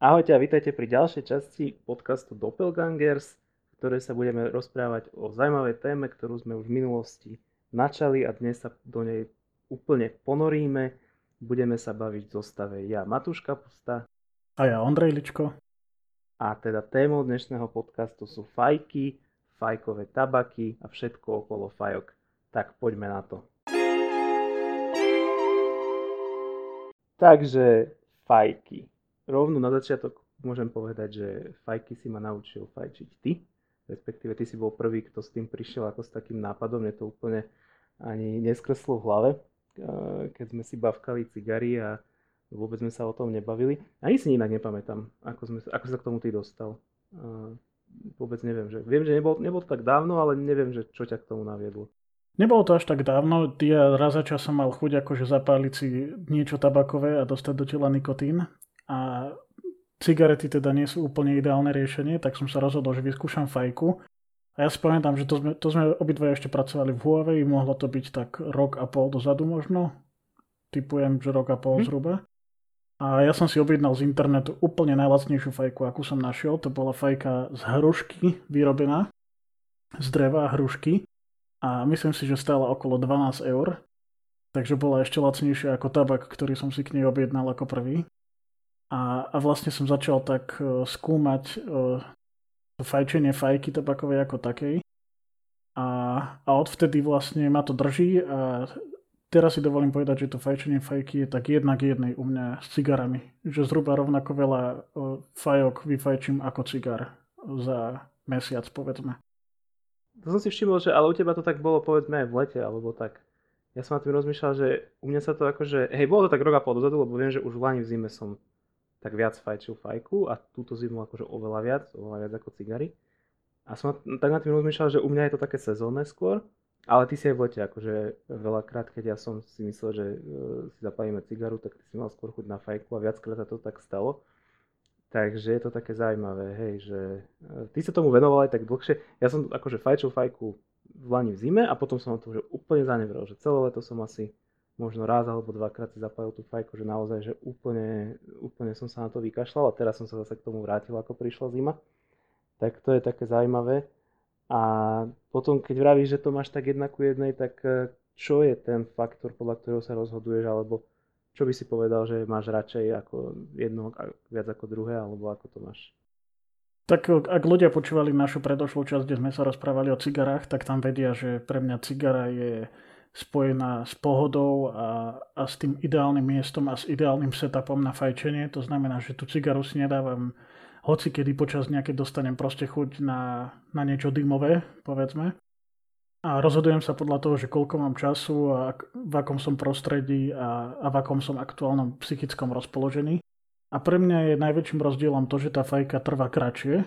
Ahojte a vítajte pri ďalšej časti podcastu Doppelgangers, v ktorej sa budeme rozprávať o zaujímavej téme, ktorú sme už v minulosti načali a dnes sa do nej úplne ponoríme. Budeme sa baviť v zostave ja, Matúš Kapusta. A ja, Ondrej Ličko. A teda témou dnešného podcastu sú fajky, fajkové tabaky a všetko okolo fajok. Tak poďme na to. Takže fajky rovno na začiatok môžem povedať, že fajky si ma naučil fajčiť ty, respektíve ty si bol prvý, kto s tým prišiel ako s takým nápadom, mne to úplne ani neskreslo v hlave, keď sme si bavkali cigary a vôbec sme sa o tom nebavili. Ani si inak nepamätám, ako, sme, ako sa k tomu ty dostal. Vôbec neviem, že viem, že nebol, nebol to tak dávno, ale neviem, že čo ťa k tomu naviedlo. Nebolo to až tak dávno, ja raz za čas som mal chuť akože zapáliť si niečo tabakové a dostať do tela nikotín a cigarety teda nie sú úplne ideálne riešenie, tak som sa rozhodol, že vyskúšam fajku. A ja si pamätám, že to sme, to sme obidva ešte pracovali v Huawei, mohlo to byť tak rok a pol dozadu možno. Typujem, že rok a pol hm. zhruba. A ja som si objednal z internetu úplne najlacnejšiu fajku, akú som našiel. To bola fajka z hrušky vyrobená, z dreva hrušky. A myslím si, že stála okolo 12 eur. Takže bola ešte lacnejšia ako tabak, ktorý som si k nej objednal ako prvý. A, a vlastne som začal tak uh, skúmať uh, to fajčenie fajky tabakovej ako takej. A, a odvtedy vlastne ma to drží a teraz si dovolím povedať, že to fajčenie fajky je tak jedna k jednej u mňa s cigarami. Že zhruba rovnako veľa uh, fajok vyfajčím ako cigar za mesiac, povedzme. To som si všimol, že ale u teba to tak bolo povedzme aj v lete, alebo tak. Ja som na tým rozmýšľal, že u mňa sa to akože, hej, bolo to tak rok a pol dozadu, lebo viem, že už v Lani v zime som tak viac fajčil fajku a túto zimu akože oveľa viac, oveľa viac ako cigary. A som tak nad tým rozmýšľal, že u mňa je to také sezónne skôr, ale ty si aj v lete, akože veľakrát, keď ja som si myslel, že uh, si zapalíme cigaru, tak ty si mal skôr chuť na fajku a viackrát sa to tak stalo. Takže je to také zaujímavé, hej, že uh, ty sa tomu venoval aj tak dlhšie. Ja som akože fajčil fajku v lani v zime a potom som to už úplne zanevrel, že celé leto som asi možno raz alebo dvakrát si zapálil tú fajku, že naozaj, že úplne, úplne som sa na to vykašľal a teraz som sa zase k tomu vrátil, ako prišla zima. Tak to je také zaujímavé. A potom, keď vravíš, že to máš tak jedna ku jednej, tak e, čo je ten faktor, podľa ktorého sa rozhoduješ, alebo čo by si povedal, že máš radšej ako jedno viac ako druhé, alebo ako to máš? Tak ak ľudia počúvali našu predošlú časť, kde sme sa rozprávali o cigarách, tak tam vedia, že pre mňa cigara je spojená s pohodou a, a s tým ideálnym miestom a s ideálnym setupom na fajčenie. To znamená, že tú cigaru si nedávam hoci kedy počas nejaké dostanem proste chuť na, na niečo dymové, povedzme. A rozhodujem sa podľa toho, že koľko mám času a v akom som prostredí a, a v akom som aktuálnom psychickom rozpoložení. A pre mňa je najväčším rozdielom to, že tá fajka trvá kratšie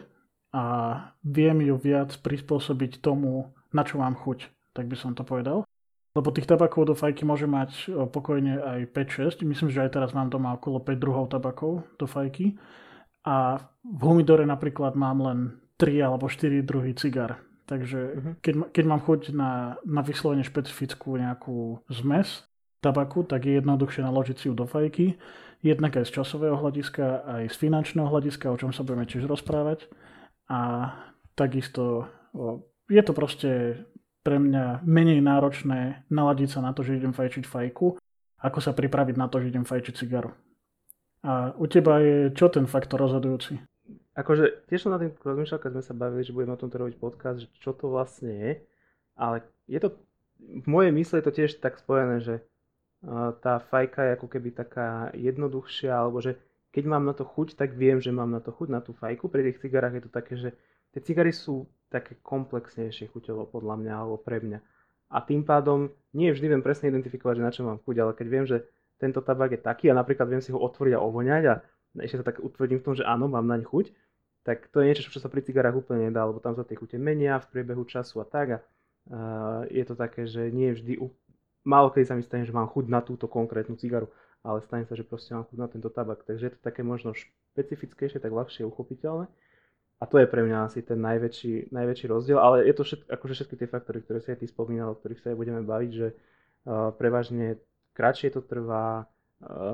a viem ju viac prispôsobiť tomu, na čo mám chuť, tak by som to povedal. Lebo tých tabakov do fajky môže mať pokojne aj 5-6. Myslím, že aj teraz mám doma okolo 5 druhov tabakov do fajky. A v humidore napríklad mám len 3 alebo 4 druhy cigar. Takže uh-huh. keď, keď mám chuť na, na vyslovene špecifickú nejakú zmes tabaku, tak je jednoduchšie naložiť si ju do fajky. Jednak aj z časového hľadiska, aj z finančného hľadiska, o čom sa budeme tiež rozprávať. A takisto je to proste pre mňa menej náročné naladiť sa na to, že idem fajčiť fajku, ako sa pripraviť na to, že idem fajčiť cigaru. A u teba je čo ten faktor rozhodujúci? Akože tiež som na tým rozmýšľal, keď sme sa bavili, že budeme o tomto robiť podcast, že čo to vlastne je, ale je to, v mojej mysle je to tiež tak spojené, že tá fajka je ako keby taká jednoduchšia, alebo že keď mám na to chuť, tak viem, že mám na to chuť, na tú fajku. Pri tých cigarách je to také, že tie cigary sú také komplexnejšie chuťovo podľa mňa alebo pre mňa. A tým pádom nie vždy viem presne identifikovať, že na čo mám chuť, ale keď viem, že tento tabak je taký a napríklad viem si ho otvoriť a ovoňať a ešte sa tak utvrdím v tom, že áno, mám naň chuť, tak to je niečo, čo sa pri cigarách úplne nedá, lebo tam sa tie chute menia v priebehu času a tak a uh, je to také, že nie vždy, málo kedy sa mi stane, že mám chuť na túto konkrétnu cigaru, ale stane sa, že proste mám chuť na tento tabak, takže je to také možno špecifickejšie, tak ľahšie uchopiteľné. A to je pre mňa asi ten najväčší, najväčší rozdiel, ale je to všet, akože všetky tie faktory, ktoré si aj ty spomínal, o ktorých sa aj budeme baviť, že uh, prevažne kratšie to trvá,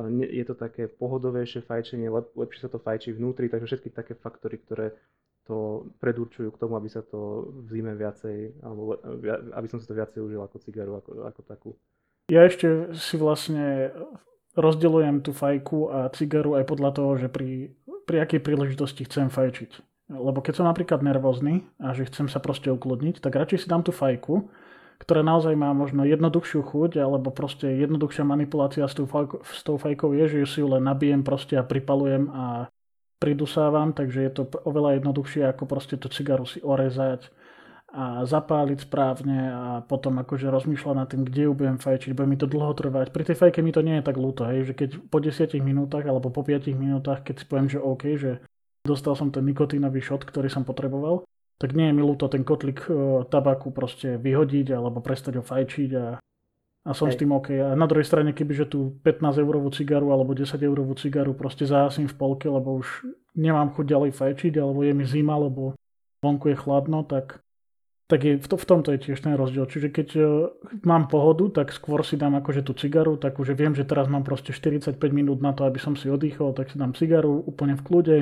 je to také pohodovejšie fajčenie, lep, lepšie sa to fajčí vnútri, takže všetky také faktory, ktoré to predurčujú k tomu, aby sa to v zime viacej, alebo aby som si to viacej užil ako cigaru, ako, ako takú. Ja ešte si vlastne rozdeľujem tú fajku a cigaru aj podľa toho, že pri, pri akej príležitosti chcem fajčiť. Lebo keď som napríklad nervózny a že chcem sa proste ukludniť, tak radšej si dám tú fajku, ktorá naozaj má možno jednoduchšiu chuť, alebo proste jednoduchšia manipulácia s tou, fajko, s tou fajkou je, že ju si ju len nabijem proste a pripalujem a pridusávam, takže je to oveľa jednoduchšie ako proste tú cigaru si orezať a zapáliť správne a potom akože rozmýšľať nad tým, kde ju budem fajčiť, bude mi to dlho trvať. Pri tej fajke mi to nie je tak ľúto, hej, že keď po 10 minútach alebo po 5 minútach, keď si poviem, že OK, že dostal som ten nikotínový šot, ktorý som potreboval, tak nie je mi ľúto ten kotlik e, tabaku proste vyhodiť alebo prestať ho fajčiť a, a som Hej. s tým OK. A na druhej strane, kebyže tú 15 eurovú cigaru alebo 10 eurovú cigaru proste zahasím v polke, lebo už nemám chuť ďalej fajčiť, alebo je mi zima, lebo vonku je chladno, tak, tak je, v, to, v tomto je tiež ten rozdiel. Čiže keď uh, mám pohodu, tak skôr si dám akože tú cigaru, tak už viem, že teraz mám proste 45 minút na to, aby som si oddychol, tak si dám cigaru úplne v kľude,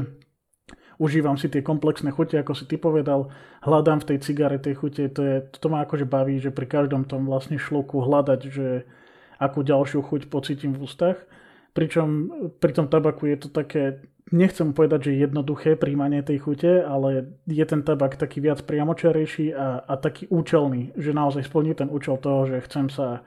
užívam si tie komplexné chute, ako si ty povedal, hľadám v tej cigare tej chute, to, je, to ma akože baví, že pri každom tom vlastne šluku hľadať, že akú ďalšiu chuť pocítim v ústach. Pričom pri tom tabaku je to také, nechcem povedať, že jednoduché príjmanie tej chute, ale je ten tabak taký viac priamočarejší a, a taký účelný, že naozaj splní ten účel toho, že chcem sa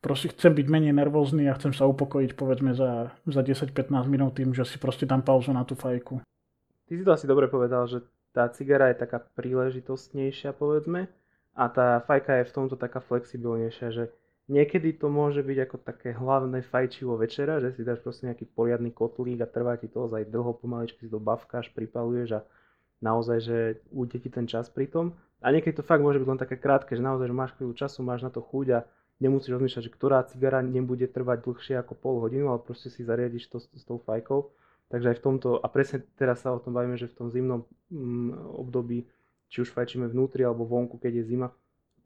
proste chcem byť menej nervózny a chcem sa upokojiť povedzme za, za 10-15 minút tým, že si proste dám pauzu na tú fajku. Ty si to asi dobre povedal, že tá cigara je taká príležitostnejšia, povedzme, a tá fajka je v tomto taká flexibilnejšia, že niekedy to môže byť ako také hlavné fajčivo večera, že si dáš proste nejaký poriadny kotlík a trvá ti to ozaj dlho, pomaličky si to bavkáš, pripaluješ a naozaj, že ujde ti ten čas pri tom. A niekedy to fakt môže byť len také krátke, že naozaj, že máš chvíľu času, máš na to chuť a nemusíš rozmýšľať, že ktorá cigara nebude trvať dlhšie ako pol hodinu, ale proste si zariadiš to s, s tou fajkou Takže aj v tomto, a presne teraz sa o tom bavíme, že v tom zimnom mm, období, či už fajčíme vnútri alebo vonku, keď je zima,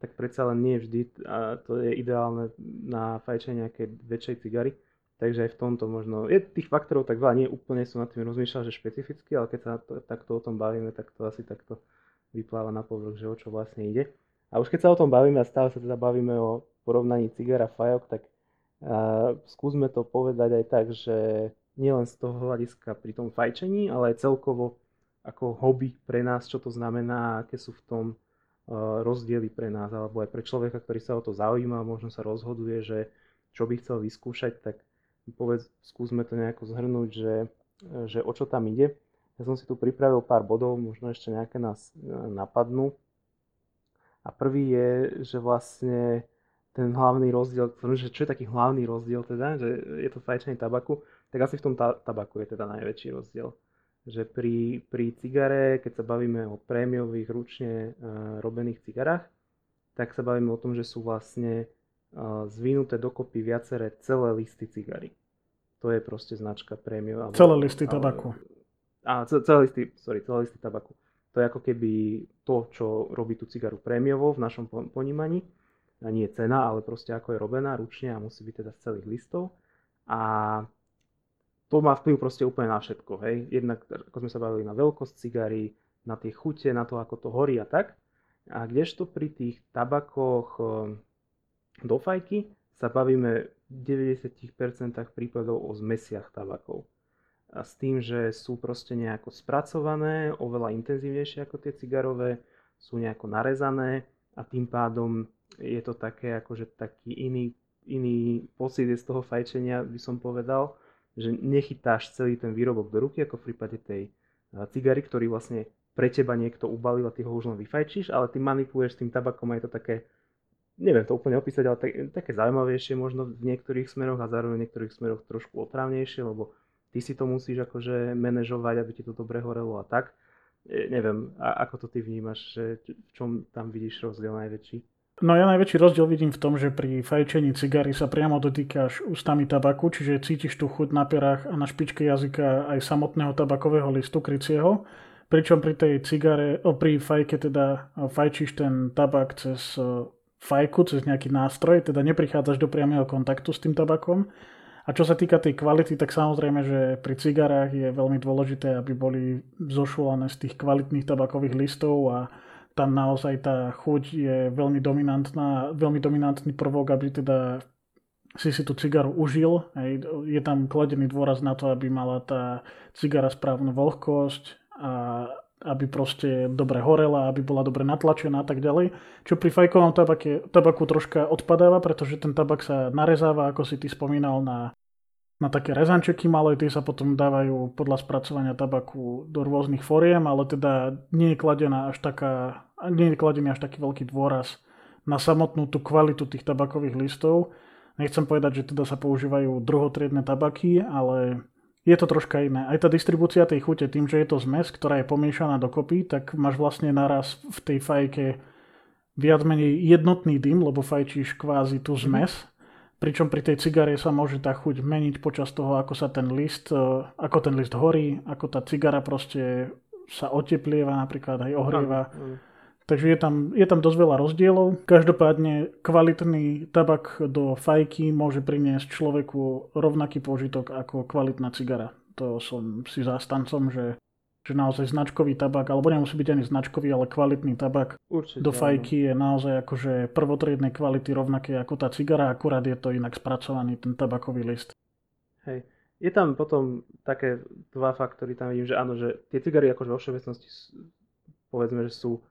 tak predsa len nie vždy a to je ideálne na fajčenie nejakej väčšej cigary. Takže aj v tomto možno, je tých faktorov tak veľa, nie úplne som nad tým rozmýšľal, že špecificky, ale keď sa to, takto o tom bavíme, tak to asi takto vypláva na povrch, že o čo vlastne ide. A už keď sa o tom bavíme a stále sa teda bavíme o porovnaní cigara fajok, tak a, skúsme to povedať aj tak, že nielen z toho hľadiska pri tom fajčení, ale aj celkovo ako hobby pre nás, čo to znamená, aké sú v tom uh, rozdiely pre nás, alebo aj pre človeka, ktorý sa o to zaujíma, možno sa rozhoduje, že čo by chcel vyskúšať, tak povedz, skúsme to nejako zhrnúť, že, že o čo tam ide. Ja som si tu pripravil pár bodov, možno ešte nejaké nás e, napadnú. A prvý je, že vlastne ten hlavný rozdiel, že čo je taký hlavný rozdiel teda, že je to fajčenie tabaku, tak asi v tom tabaku je teda najväčší rozdiel. Že pri, pri cigare, keď sa bavíme o prémiových ručne uh, robených cigarách, tak sa bavíme o tom, že sú vlastne uh, zvinuté dokopy viaceré celé listy cigary. To je proste značka prémiov. Celé listy tabaku. Á, celé listy, sorry, celé listy tabaku. To je ako keby to, čo robí tú cigaru prémiovou v našom ponímaní. A nie cena, ale proste ako je robená ručne a musí byť teda z celých listov. A to má vplyv proste úplne na všetko, hej. Jednak, ako sme sa bavili, na veľkosť cigary, na tie chute, na to, ako to horí a tak. A kdežto pri tých tabakoch ehm, do fajky sa bavíme v 90% prípadov o zmesiach tabakov. A s tým, že sú proste nejako spracované, oveľa intenzívnejšie ako tie cigarové, sú nejako narezané a tým pádom je to také akože taký iný, iný pocit z toho fajčenia, by som povedal že nechytáš celý ten výrobok do ruky, ako v prípade tej cigary, ktorý vlastne pre teba niekto ubalil a ty ho už len vyfajčíš, ale ty manipuluješ s tým tabakom a je to také, neviem to úplne opísať, ale tak, také zaujímavejšie možno v niektorých smeroch a zároveň v niektorých smeroch trošku otrávnejšie, lebo ty si to musíš akože manažovať, aby ti to dobre horelo a tak. E, neviem, a, ako to ty vnímaš, že v čom tam vidíš rozdiel najväčší? No ja najväčší rozdiel vidím v tom, že pri fajčení cigary sa priamo dotýkaš ústami tabaku, čiže cítiš tú chuť na perách a na špičke jazyka aj samotného tabakového listu krycieho. Pričom pri tej cigare, o, pri fajke teda fajčíš ten tabak cez fajku, cez nejaký nástroj, teda neprichádzaš do priamého kontaktu s tým tabakom. A čo sa týka tej kvality, tak samozrejme, že pri cigarách je veľmi dôležité, aby boli zošulané z tých kvalitných tabakových listov a tam naozaj tá chuť je veľmi dominantná, veľmi dominantný prvok, aby teda si si tú cigaru užil. Hej. Je tam kladený dôraz na to, aby mala tá cigara správnu vlhkosť a aby proste dobre horela, aby bola dobre natlačená a tak ďalej. Čo pri fajkovom tabake, tabaku troška odpadáva, pretože ten tabak sa narezáva, ako si ty spomínal, na na také rezančeky malé, tie sa potom dávajú podľa spracovania tabaku do rôznych foriem, ale teda nie je kladená až taká, nie je kladený až taký veľký dôraz na samotnú tú kvalitu tých tabakových listov. Nechcem povedať, že teda sa používajú druhotriedne tabaky, ale je to troška iné. Aj tá distribúcia tej chute, tým, že je to zmes, ktorá je pomiešaná dokopy, tak máš vlastne naraz v tej fajke viac menej jednotný dym, lebo fajčíš kvázi tú zmes. Mm-hmm Pričom pri tej cigare sa môže tá chuť meniť počas toho, ako sa ten list, e, ako ten list horí, ako tá cigara proste sa oteplieva napríklad aj ohrieva. Mm, mm. Takže je tam, je tam dosť veľa rozdielov. Každopádne kvalitný tabak do fajky môže priniesť človeku rovnaký požitok ako kvalitná cigara. To som si zástancom, že že naozaj značkový tabak, alebo nemusí byť ani značkový, ale kvalitný tabak Určite, do fajky je naozaj akože prvotriednej kvality rovnaké ako tá cigara, akurát je to inak spracovaný ten tabakový list. Hej. Je tam potom také dva faktory, tam vidím, že áno, že tie cigary akože vo všeobecnosti povedzme, že sú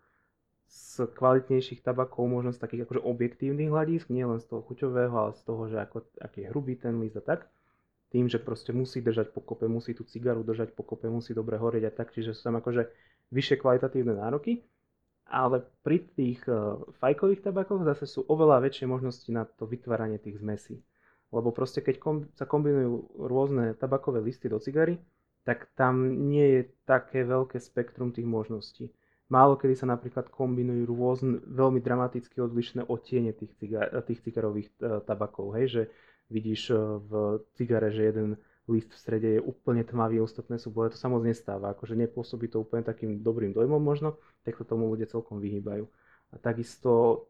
z kvalitnejších tabakov, možno z takých akože objektívnych hľadisk, nie len z toho chuťového, ale z toho, že ako, aký je hrubý ten list a tak tým, že proste musí držať pokope, musí tú cigaru držať pokope, musí dobre horieť a tak, čiže sú tam akože vyššie kvalitatívne nároky. Ale pri tých uh, fajkových tabakoch zase sú oveľa väčšie možnosti na to vytváranie tých zmesí. Lebo proste keď kom- sa kombinujú rôzne tabakové listy do cigary, tak tam nie je také veľké spektrum tých možností. Málo kedy sa napríklad kombinujú rôzne, veľmi dramaticky odlišné odtiene tých, ciga- tých cigarových uh, tabakov. Hej? Že vidíš eh, v cigare, že jeden list v strede je úplne tmavý, ostatné sú bole, to sa moc nestáva, akože nepôsobí to úplne takým dobrým dojmom možno, tak to tomu ľudia celkom vyhýbajú. A takisto,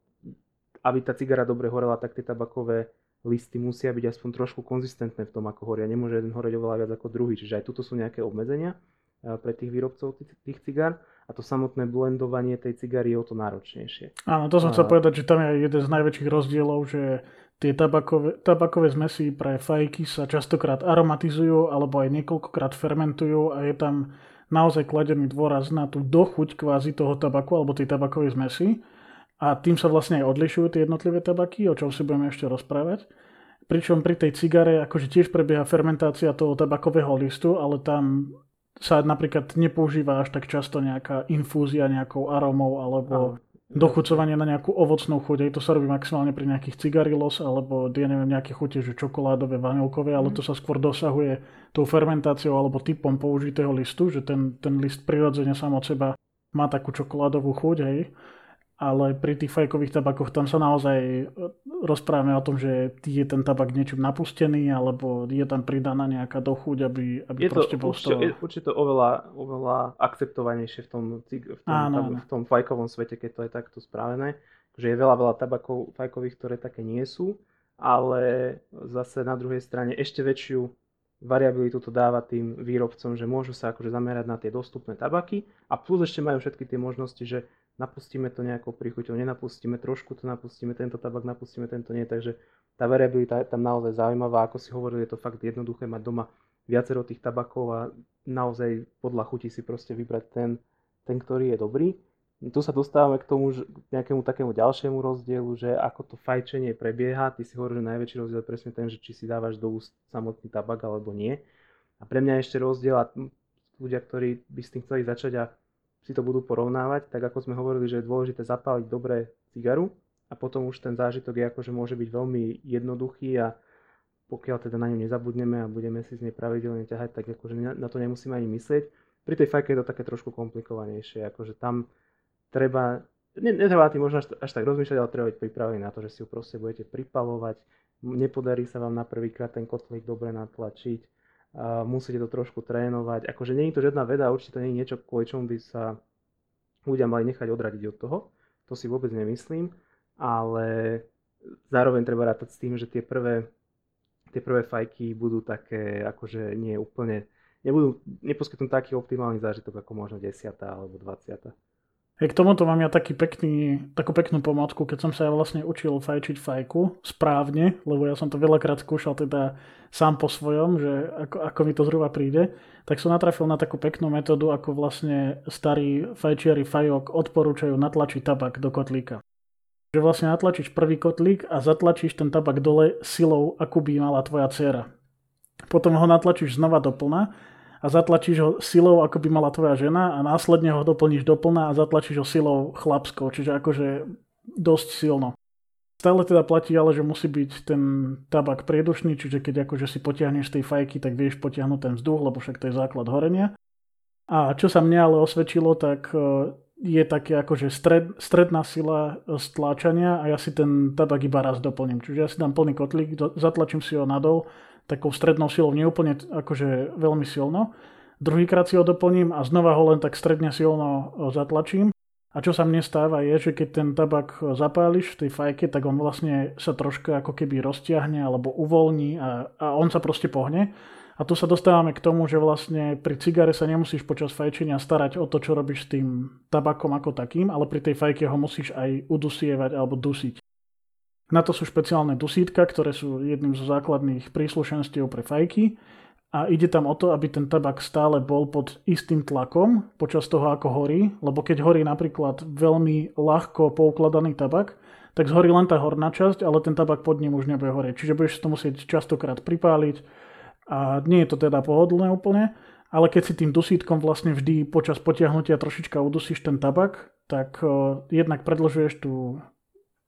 aby tá cigara dobre horela, tak tie tabakové listy musia byť aspoň trošku konzistentné v tom, ako horia. Nemôže jeden horeť oveľa viac ako druhý, čiže aj tuto sú nejaké obmedzenia eh, pre tých výrobcov tých cigár a to samotné blendovanie tej cigary je o to náročnejšie. Áno, to som chcel povedať, že tam je jeden z najväčších rozdielov, že Tie tabakové, tabakové zmesy pre fajky sa častokrát aromatizujú alebo aj niekoľkokrát fermentujú a je tam naozaj kladený dôraz na tú dochuť kvázi toho tabaku alebo tej tabakovej zmesi. A tým sa vlastne aj odlišujú tie jednotlivé tabaky, o čom si budeme ešte rozprávať. Pričom pri tej cigare akože tiež prebieha fermentácia toho tabakového listu, ale tam sa napríklad nepoužíva až tak často nejaká infúzia nejakou aromou alebo dochucovanie na nejakú ovocnú chuť. to sa robí maximálne pri nejakých cigarilos alebo ja neviem, nejaké chute, že čokoládové, vanilkové, ale to sa skôr dosahuje tou fermentáciou alebo typom použitého listu, že ten, ten list prirodzene sám od seba má takú čokoládovú chuť, hej ale pri tých fajkových tabakoch tam sa naozaj e, rozprávame o tom, že je ten tabak niečím napustený, alebo je tam pridaná nejaká dochuť, aby, aby je proste to, bol určite, toho... Je určite oveľa, oveľa akceptovanejšie v tom, v, tom, Áno, v tom fajkovom svete, keď to je takto spravené. Že je veľa, veľa tabakov fajkových, ktoré také nie sú, ale zase na druhej strane ešte väčšiu variabilitu to dáva tým výrobcom, že môžu sa akože zamerať na tie dostupné tabaky a plus ešte majú všetky tie možnosti, že napustíme to nejakou príchuťou, nenapustíme, trošku to napustíme, tento tabak napustíme, tento nie. Takže tá variabilita je tam naozaj zaujímavá. Ako si hovoril, je to fakt jednoduché mať doma viacero tých tabakov a naozaj podľa chuti si proste vybrať ten, ten ktorý je dobrý. Tu sa dostávame k tomu, že, k nejakému takému ďalšiemu rozdielu, že ako to fajčenie prebieha. Ty si hovoril, že najväčší rozdiel je presne ten, že či si dávaš do úst samotný tabak alebo nie. A pre mňa je ešte rozdiel a ľudia, ktorí by s tým chceli začať a si to budú porovnávať, tak ako sme hovorili, že je dôležité zapáliť dobré cigaru a potom už ten zážitok je akože môže byť veľmi jednoduchý a pokiaľ teda na ňu nezabudneme a budeme si z nej pravidelne ťahať, tak akože na to nemusíme ani myslieť. Pri tej fajke je to také trošku komplikovanejšie, akože tam treba, ne, netreba tým možno až, až tak rozmýšľať, ale treba byť pripravený na to, že si ju proste budete pripalovať, nepodarí sa vám na prvýkrát ten kotlík dobre natlačiť, musíte to trošku trénovať. Akože nie je to žiadna veda, určite to nie je niečo, kvôli čomu by sa ľudia mali nechať odradiť od toho. To si vôbec nemyslím, ale zároveň treba rátať s tým, že tie prvé tie prvé fajky budú také, akože nie úplne, nebudú, neposkytnú taký optimálny zážitok ako možno 10. alebo 20. Hej, k tomuto mám ja taký pekný, takú peknú pomocku, keď som sa ja vlastne učil fajčiť fajku správne, lebo ja som to veľakrát skúšal teda sám po svojom, že ako, ako mi to zhruba príde, tak som natrafil na takú peknú metódu, ako vlastne starí fajčiari fajok odporúčajú natlačiť tabak do kotlíka. Že vlastne natlačíš prvý kotlík a zatlačíš ten tabak dole silou, akú by mala tvoja dcera. Potom ho natlačíš znova doplna a zatlačíš ho silou, ako by mala tvoja žena a následne ho doplníš doplna a zatlačíš ho silou chlapskou, čiže akože dosť silno. Stále teda platí ale, že musí byť ten tabak priedušný, čiže keď akože si potiahneš z tej fajky, tak vieš potiahnuť ten vzduch, lebo však to je základ horenia. A čo sa mne ale osvedčilo, tak e, je také akože stred, stredná sila stláčania a ja si ten tabak iba raz doplním. Čiže ja si dám plný kotlík, zatlačím si ho nadol takou strednou silou, neúplne akože veľmi silno. Druhýkrát si ho doplním a znova ho len tak stredne silno zatlačím. A čo sa mne stáva je, že keď ten tabak zapáliš v tej fajke, tak on vlastne sa troška ako keby roztiahne alebo uvoľní a, a on sa proste pohne. A tu sa dostávame k tomu, že vlastne pri cigare sa nemusíš počas fajčenia starať o to, čo robíš s tým tabakom ako takým, ale pri tej fajke ho musíš aj udusievať alebo dusiť. Na to sú špeciálne dusítka, ktoré sú jedným zo základných príslušenstiev pre fajky. A ide tam o to, aby ten tabak stále bol pod istým tlakom počas toho, ako horí, lebo keď horí napríklad veľmi ľahko poukladaný tabak, tak zhorí len tá horná časť, ale ten tabak pod ním už nebude horieť. Čiže budeš to musieť častokrát pripáliť. A nie je to teda pohodlné úplne, ale keď si tým dusítkom vlastne vždy počas potiahnutia trošička udusíš ten tabak, tak uh, jednak predlžuješ tú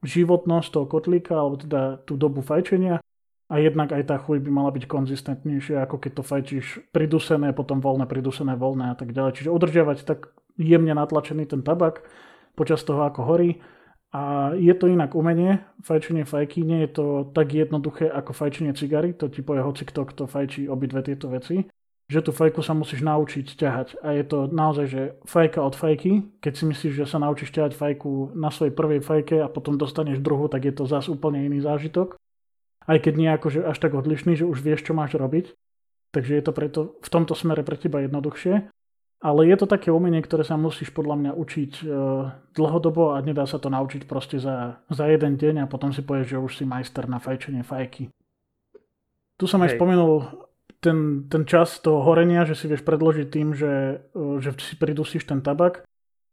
životnosť toho kotlíka, alebo teda tú dobu fajčenia a jednak aj tá chuť by mala byť konzistentnejšia, ako keď to fajčíš pridusené, potom voľné, pridusené, voľné a tak ďalej. Čiže udržiavať tak jemne natlačený ten tabak počas toho, ako horí. A je to inak umenie, fajčenie fajky, nie je to tak jednoduché ako fajčenie cigary, to ti povie hoci kto, kto fajčí obidve tieto veci že tú fajku sa musíš naučiť ťahať. A je to naozaj, že fajka od fajky. Keď si myslíš, že sa naučíš ťahať fajku na svojej prvej fajke a potom dostaneš druhú, tak je to zase úplne iný zážitok. Aj keď nie akože až tak odlišný, že už vieš, čo máš robiť. Takže je to preto v tomto smere pre teba jednoduchšie. Ale je to také umenie, ktoré sa musíš podľa mňa učiť e, dlhodobo a nedá sa to naučiť proste za, za jeden deň a potom si povieš, že už si majster na fajčenie fajky. Tu som aj spomenul ten, ten čas toho horenia, že si vieš predložiť tým, že, e, že si pridusíš ten tabak,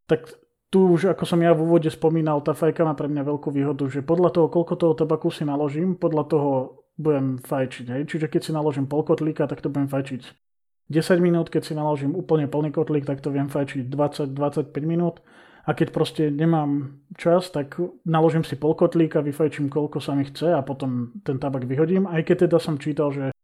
tak tu už, ako som ja v úvode spomínal, tá fajka má pre mňa veľkú výhodu, že podľa toho, koľko toho tabaku si naložím, podľa toho budem fajčiť. Hej? Čiže keď si naložím pol kotlíka, tak to budem fajčiť 10 minút, keď si naložím úplne plný kotlík, tak to viem fajčiť 20-25 minút. A keď proste nemám čas, tak naložím si pol kotlíka, vyfajčím koľko sa mi chce a potom ten tabak vyhodím. Aj keď teda som čítal, že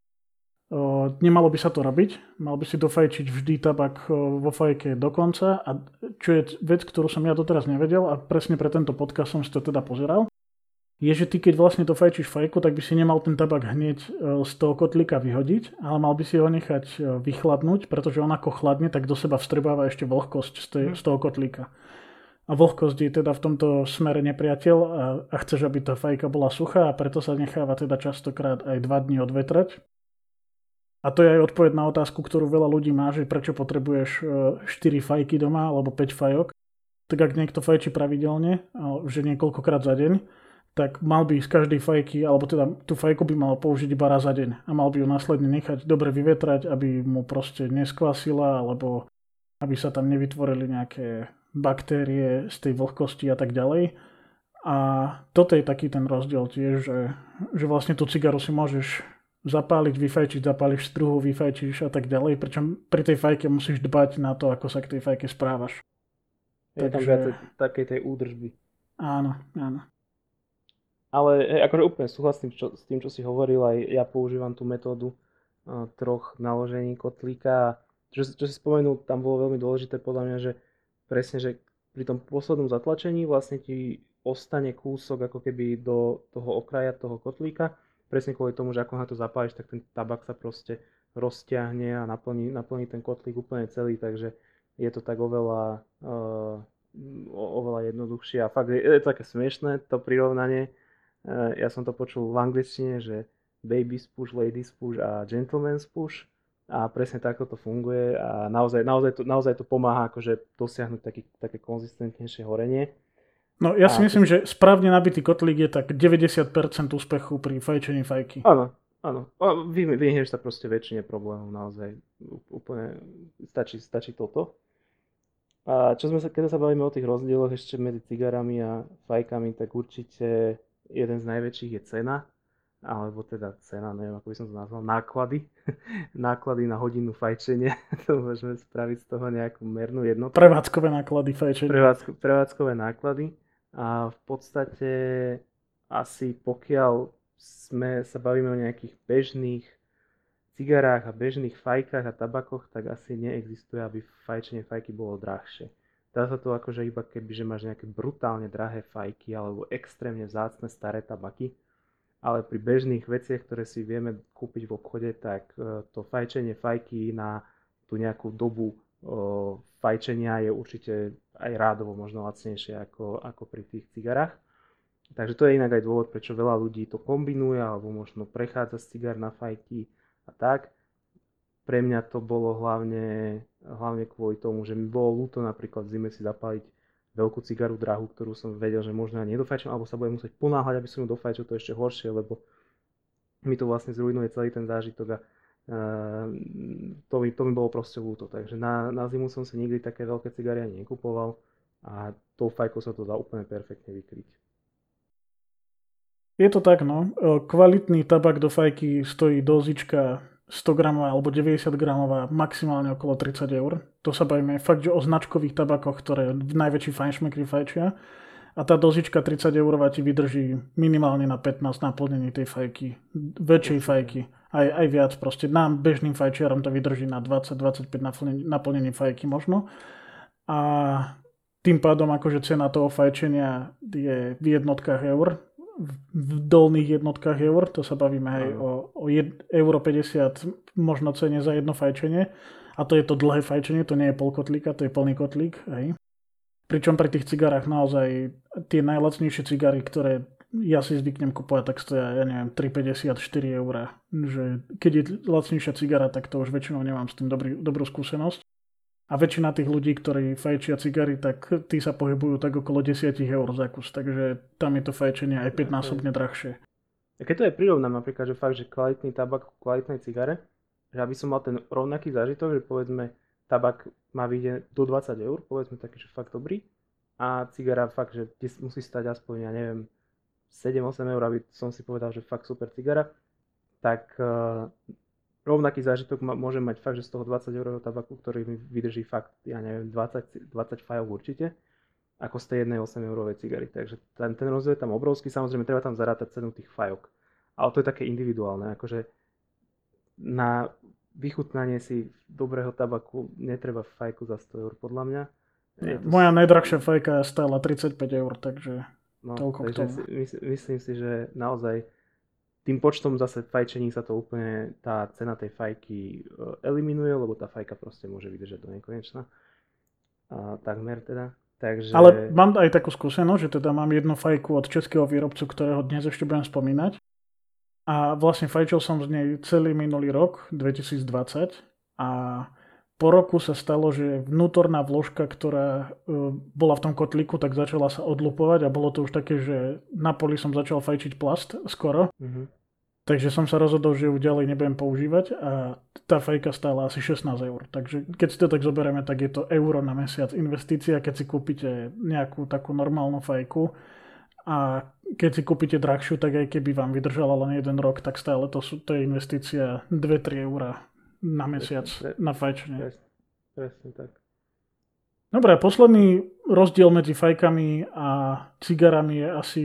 Nemalo by sa to robiť, mal by si dofajčiť vždy tabak vo fajke do konca a čo je vec, ktorú som ja doteraz nevedel a presne pre tento podcast som si to teda pozeral, je, že ty keď vlastne dofajčíš fajku, tak by si nemal ten tabak hneď z toho kotlíka vyhodiť, ale mal by si ho nechať vychladnúť, pretože on ako chladne, tak do seba vstrebáva ešte vlhkosť z, tej, z toho kotlíka. A vlhkosť je teda v tomto smere nepriateľ a, a chceš, aby tá fajka bola suchá a preto sa necháva teda častokrát aj 2 dní odvetrať a to je aj odpoveď na otázku, ktorú veľa ľudí má, že prečo potrebuješ 4 e, fajky doma alebo 5 fajok. Tak ak niekto fajčí pravidelne, že niekoľkokrát za deň, tak mal by z každej fajky, alebo teda tú fajku by mal použiť iba raz za deň a mal by ju následne nechať dobre vyvetrať, aby mu proste neskvasila, alebo aby sa tam nevytvorili nejaké baktérie z tej vlhkosti a tak ďalej. A toto je taký ten rozdiel tiež, že, že vlastne tú cigaru si môžeš zapáliť, vyfajčiť, zapáliš struhu, vyfajčíš a tak ďalej, pričom pri tej fajke musíš dbať na to, ako sa k tej fajke správaš. Je Takže... tam viac takej tej údržby. Áno, áno. Ale akože úplne súhlasím čo, s tým, čo si hovoril, aj ja používam tú metódu uh, troch naložení kotlíka. Čo, čo si spomenul, tam bolo veľmi dôležité podľa mňa, že presne, že pri tom poslednom zatlačení vlastne ti ostane kúsok ako keby do toho okraja toho kotlíka presne kvôli tomu, že ako na to zapáliš, tak ten tabak sa proste rozťahne a naplní, naplní ten kotlík úplne celý, takže je to tak oveľa, uh, oveľa jednoduchšie a fakt je, je také smiešné to prirovnanie. Uh, ja som to počul v angličtine, že baby push, lady push a gentleman push a presne takto to funguje a naozaj, naozaj, to, naozaj to pomáha akože dosiahnuť taký, také konzistentnejšie horenie. No ja si a myslím, že správne nabitý kotlík je tak 90% úspechu pri fajčení fajky. Áno, áno. Vy, vyhneš sa proste väčšine problémov naozaj. Úplne stačí, stačí toto. A čo sme sa, keď sa bavíme o tých rozdieloch ešte medzi cigarami a fajkami, tak určite jeden z najväčších je cena alebo teda cena, neviem ako by som to nazval, náklady, náklady na hodinu fajčenia, to môžeme spraviť z toho nejakú mernú jednotku. Prevádzkové náklady fajčenia. Prevádzko, prevádzkové náklady a v podstate asi pokiaľ sme sa bavíme o nejakých bežných cigarách a bežných fajkách a tabakoch, tak asi neexistuje, aby fajčenie fajky bolo drahšie. Dá sa to akože iba keby, že máš nejaké brutálne drahé fajky alebo extrémne vzácne staré tabaky, ale pri bežných veciach, ktoré si vieme kúpiť v obchode, tak e, to fajčenie fajky na tú nejakú dobu fajčenia je určite aj rádovo možno lacnejšie ako, ako pri tých cigarách. Takže to je inak aj dôvod, prečo veľa ľudí to kombinuje alebo možno prechádza z cigár na fajky a tak. Pre mňa to bolo hlavne, hlavne kvôli tomu, že mi bolo ľúto napríklad v zime si zapaliť veľkú cigaru drahú, ktorú som vedel, že možno ja nedofajčím, alebo sa budem musieť ponáhľať, aby som ju dofajčil, to ešte horšie, lebo mi to vlastne zrujnuje celý ten zážitok a to, mi, to mi bolo proste ľúto. Takže na, na zimu som si nikdy také veľké cigary ani nekupoval a tou fajkou sa to dá úplne perfektne vykryť. Je to tak, no. Kvalitný tabak do fajky stojí dozička 100 gramová alebo 90 gramová maximálne okolo 30 eur. To sa bavíme fakt, že o značkových tabakoch, ktoré v najväčší fajnšmekry fajčia. A tá dozička 30 eurová ti vydrží minimálne na 15 naplnení tej fajky. Väčšej fajky. Aj, aj viac proste. Nám bežným fajčiarom to vydrží na 20-25 naplnení, fajky možno. A tým pádom akože cena toho fajčenia je v jednotkách eur v dolných jednotkách eur, to sa bavíme aj o, o euro 50 možno cene za jedno fajčenie. A to je to dlhé fajčenie, to nie je pol kotlíka, to je plný kotlík. Hej. Pričom pri tých cigarách naozaj tie najlacnejšie cigary, ktoré ja si zvyknem kupovať, tak stoja, ja neviem, 3,54 eur. Že keď je lacnejšia cigara, tak to už väčšinou nemám s tým dobrý, dobrú skúsenosť. A väčšina tých ľudí, ktorí fajčia cigary, tak tí sa pohybujú tak okolo 10 eur za kus, takže tam je to fajčenie aj 5-násobne drahšie. A keď to je prirovnám napríklad, že fakt, že kvalitný tabak v kvalitnej cigare, že aby som mal ten rovnaký zážitok, že povedzme tabak má vyjde do 20 eur, povedzme taký, že fakt dobrý, a cigara fakt, že musí stať aspoň, ja neviem, 7-8 eur, aby som si povedal, že fakt super cigara, tak uh, rovnaký zážitok môžem mať fakt, že z toho 20 eurového tabaku, ktorý mi vydrží fakt, ja neviem, 20, 20 fajov určite, ako z tej jednej 8 eurovej cigary. Takže ten, ten rozdiel je tam obrovský, samozrejme treba tam zarátať cenu tých fajok. Ale to je také individuálne, akože na vychutnanie si dobrého tabaku netreba fajku za 100 eur, podľa mňa. Ja Moja najdrahšia fajka stála 35 eur, takže no, toľko takže. Si, myslím si, že naozaj tým počtom zase fajčení sa to úplne, tá cena tej fajky e, eliminuje, lebo tá fajka proste môže vydržať do nekonečna. A, takmer teda. Takže... Ale mám aj takú skúsenosť, že teda mám jednu fajku od českého výrobcu, ktorého dnes ešte budem spomínať. A vlastne fajčil som z nej celý minulý rok, 2020. A po roku sa stalo, že vnútorná vložka, ktorá e, bola v tom kotlíku, tak začala sa odlupovať a bolo to už také, že na poli som začal fajčiť plast skoro. Mm-hmm. Takže som sa rozhodol, že ju ďalej nebudem používať a tá fajka stála asi 16 eur. Takže keď si to tak zoberieme, tak je to euro na mesiac investícia, keď si kúpite nejakú takú normálnu fajku a keď si kúpite drahšiu, tak aj keby vám vydržala len jeden rok, tak stále to, sú, to je investícia 2-3 eur na mesiac presne, na fajčenie. Presne, presne tak. Dobre, posledný rozdiel medzi fajkami a cigarami je asi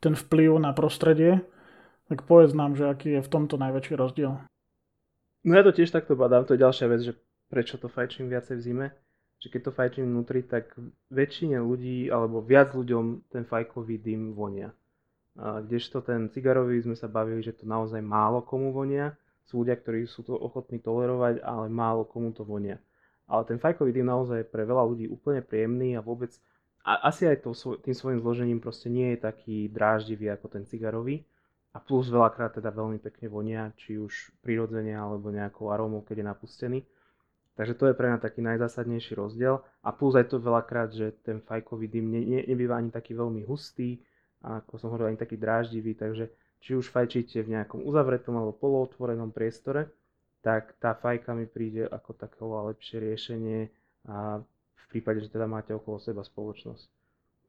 ten vplyv na prostredie. Tak povedz nám, že aký je v tomto najväčší rozdiel. No ja to tiež takto badám, to je ďalšia vec, že prečo to fajčím viacej v zime. Že keď to fajčím vnútri, tak väčšine ľudí, alebo viac ľuďom ten fajkový dym vonia. A kdežto ten cigarový sme sa bavili, že to naozaj málo komu vonia sú ľudia, ktorí sú to ochotní tolerovať, ale málo komu to vonia. Ale ten fajkový dym naozaj je pre veľa ľudí úplne príjemný a vôbec a asi aj to, tým svojim zložením proste nie je taký dráždivý ako ten cigarový. a plus veľakrát teda veľmi pekne vonia, či už prirodzene alebo nejakou arómou, keď je napustený. Takže to je pre mňa taký najzásadnejší rozdiel. A plus aj to veľakrát, že ten fajkový dym ne, ne, nebýva ani taký veľmi hustý, a ako som hovoril, ani taký dráždivý, takže či už fajčíte v nejakom uzavretom alebo polootvorenom priestore, tak tá fajka mi príde ako také lepšie riešenie a v prípade, že teda máte okolo seba spoločnosť.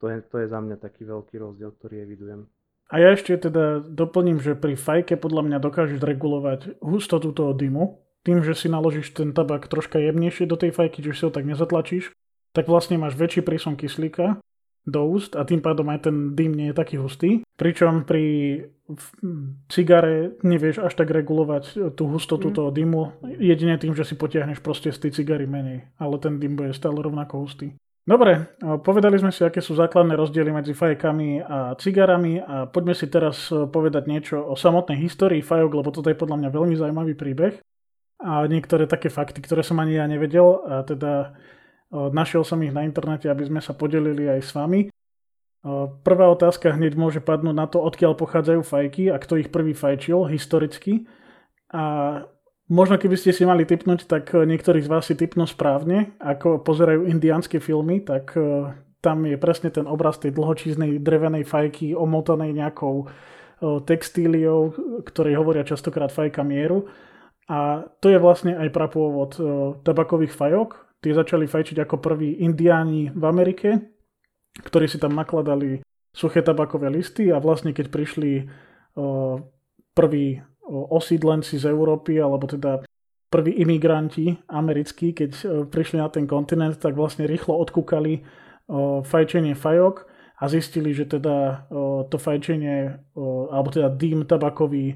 To je, to je za mňa taký veľký rozdiel, ktorý evidujem. A ja ešte teda doplním, že pri fajke podľa mňa dokážeš regulovať hustotu toho dymu, tým, že si naložíš ten tabak troška jemnejšie do tej fajky, že si ho tak nezatlačíš, tak vlastne máš väčší prísom kyslíka do úst a tým pádom aj ten dym nie je taký hustý. Pričom pri cigare nevieš až tak regulovať tú hustotu mm. toho dymu, jedine tým, že si potiahneš proste z tej cigary menej, ale ten dym bude stále rovnako hustý. Dobre, povedali sme si, aké sú základné rozdiely medzi fajkami a cigarami a poďme si teraz povedať niečo o samotnej histórii fajok, lebo toto je podľa mňa veľmi zaujímavý príbeh a niektoré také fakty, ktoré som ani ja nevedel a teda Našiel som ich na internete, aby sme sa podelili aj s vami. Prvá otázka hneď môže padnúť na to, odkiaľ pochádzajú fajky a kto ich prvý fajčil historicky. A možno keby ste si mali typnúť, tak niektorí z vás si typnú správne. Ako pozerajú indiánske filmy, tak e, tam je presne ten obraz tej dlhočíznej drevenej fajky omotanej nejakou e, textíliou, ktorej hovoria častokrát fajka mieru. A to je vlastne aj prapôvod tabakových fajok. Tie začali fajčiť ako prví indiáni v Amerike, ktorí si tam nakladali suché tabakové listy a vlastne keď prišli prví osídlenci z Európy, alebo teda prví imigranti americkí, keď o, prišli na ten kontinent, tak vlastne rýchlo odkúkali fajčenie fajok a zistili, že teda to fajčenie, alebo teda dým tabakový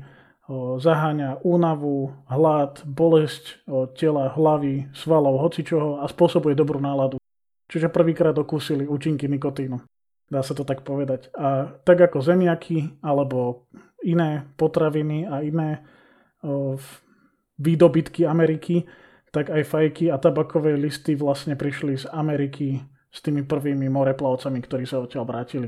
zaháňa únavu, hlad, bolesť tela, hlavy, svalov, hocičoho a spôsobuje dobrú náladu. Čiže prvýkrát okúsili účinky nikotínu. Dá sa to tak povedať. A tak ako zemiaky alebo iné potraviny a iné o, výdobytky Ameriky, tak aj fajky a tabakové listy vlastne prišli z Ameriky s tými prvými moreplavcami, ktorí sa odtiaľ vrátili.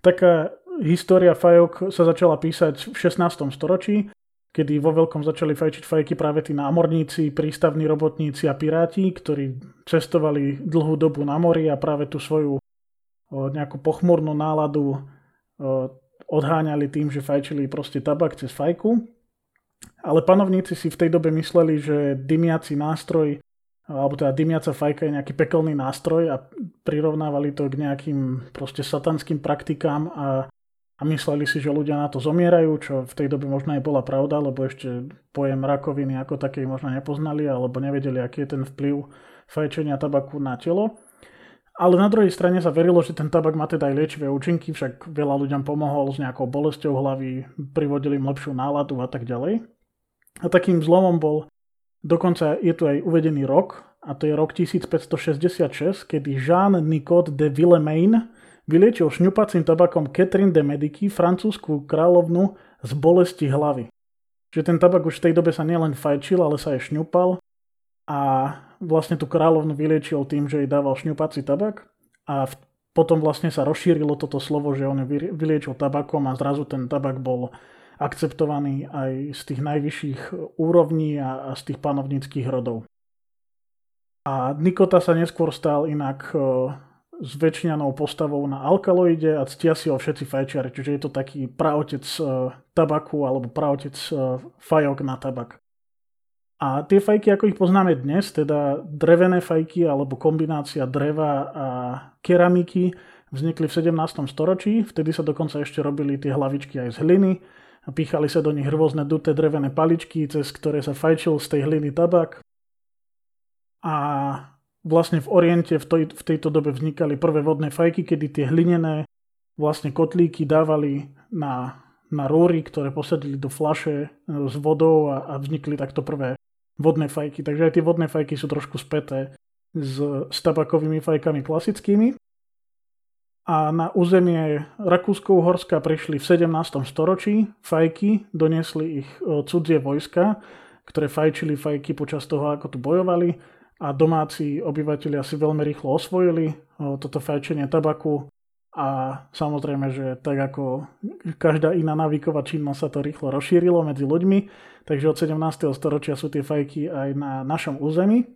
Taká história fajok sa začala písať v 16. storočí, kedy vo veľkom začali fajčiť fajky práve tí námorníci, prístavní robotníci a piráti, ktorí cestovali dlhú dobu na mori a práve tú svoju nejakú pochmurnú náladu odháňali tým, že fajčili proste tabak cez fajku. Ale panovníci si v tej dobe mysleli, že dymiaci nástroj alebo teda dymiaca fajka je nejaký pekelný nástroj a prirovnávali to k nejakým proste satanským praktikám a a mysleli si, že ľudia na to zomierajú, čo v tej dobe možno aj bola pravda, lebo ešte pojem rakoviny ako takej možno nepoznali alebo nevedeli, aký je ten vplyv fajčenia tabaku na telo. Ale na druhej strane sa verilo, že ten tabak má teda aj liečivé účinky, však veľa ľuďom pomohol s nejakou bolesťou hlavy, privodili im lepšiu náladu a tak ďalej. A takým zlomom bol, dokonca je tu aj uvedený rok, a to je rok 1566, kedy Jean-Nicot de Villemain vyliečil šňupacím tabakom Catherine de Medici, francúzskú kráľovnu, z bolesti hlavy. Že ten tabak už v tej dobe sa nielen fajčil, ale sa aj šňupal a vlastne tú kráľovnu vyliečil tým, že jej dával šňupací tabak a potom vlastne sa rozšírilo toto slovo, že on ju vyliečil tabakom a zrazu ten tabak bol akceptovaný aj z tých najvyšších úrovní a, a z tých panovníckých rodov. A Nikota sa neskôr stal inak s väčšinou postavou na alkaloide a ctia si ho všetci fajčiari, čiže je to taký praotec uh, tabaku alebo praotec uh, fajok na tabak. A tie fajky, ako ich poznáme dnes, teda drevené fajky alebo kombinácia dreva a keramiky, vznikli v 17. storočí, vtedy sa dokonca ešte robili tie hlavičky aj z hliny, a píchali sa do nich rôzne duté drevené paličky, cez ktoré sa fajčil z tej hliny tabak. A vlastne v Oriente v, toj, v tejto dobe vznikali prvé vodné fajky, kedy tie hlinené vlastne kotlíky dávali na, na rúry, ktoré posadili do flaše e, s vodou a, a vznikli takto prvé vodné fajky. Takže aj tie vodné fajky sú trošku späté s, s tabakovými fajkami klasickými. A na územie Rakúsko-Uhorska prišli v 17. storočí fajky, doniesli ich e, cudzie vojska, ktoré fajčili fajky počas toho, ako tu bojovali a domáci obyvateľia si veľmi rýchlo osvojili toto fajčenie tabaku a samozrejme, že tak ako každá iná návyková činnosť sa to rýchlo rozšírilo medzi ľuďmi, takže od 17. storočia sú tie fajky aj na našom území.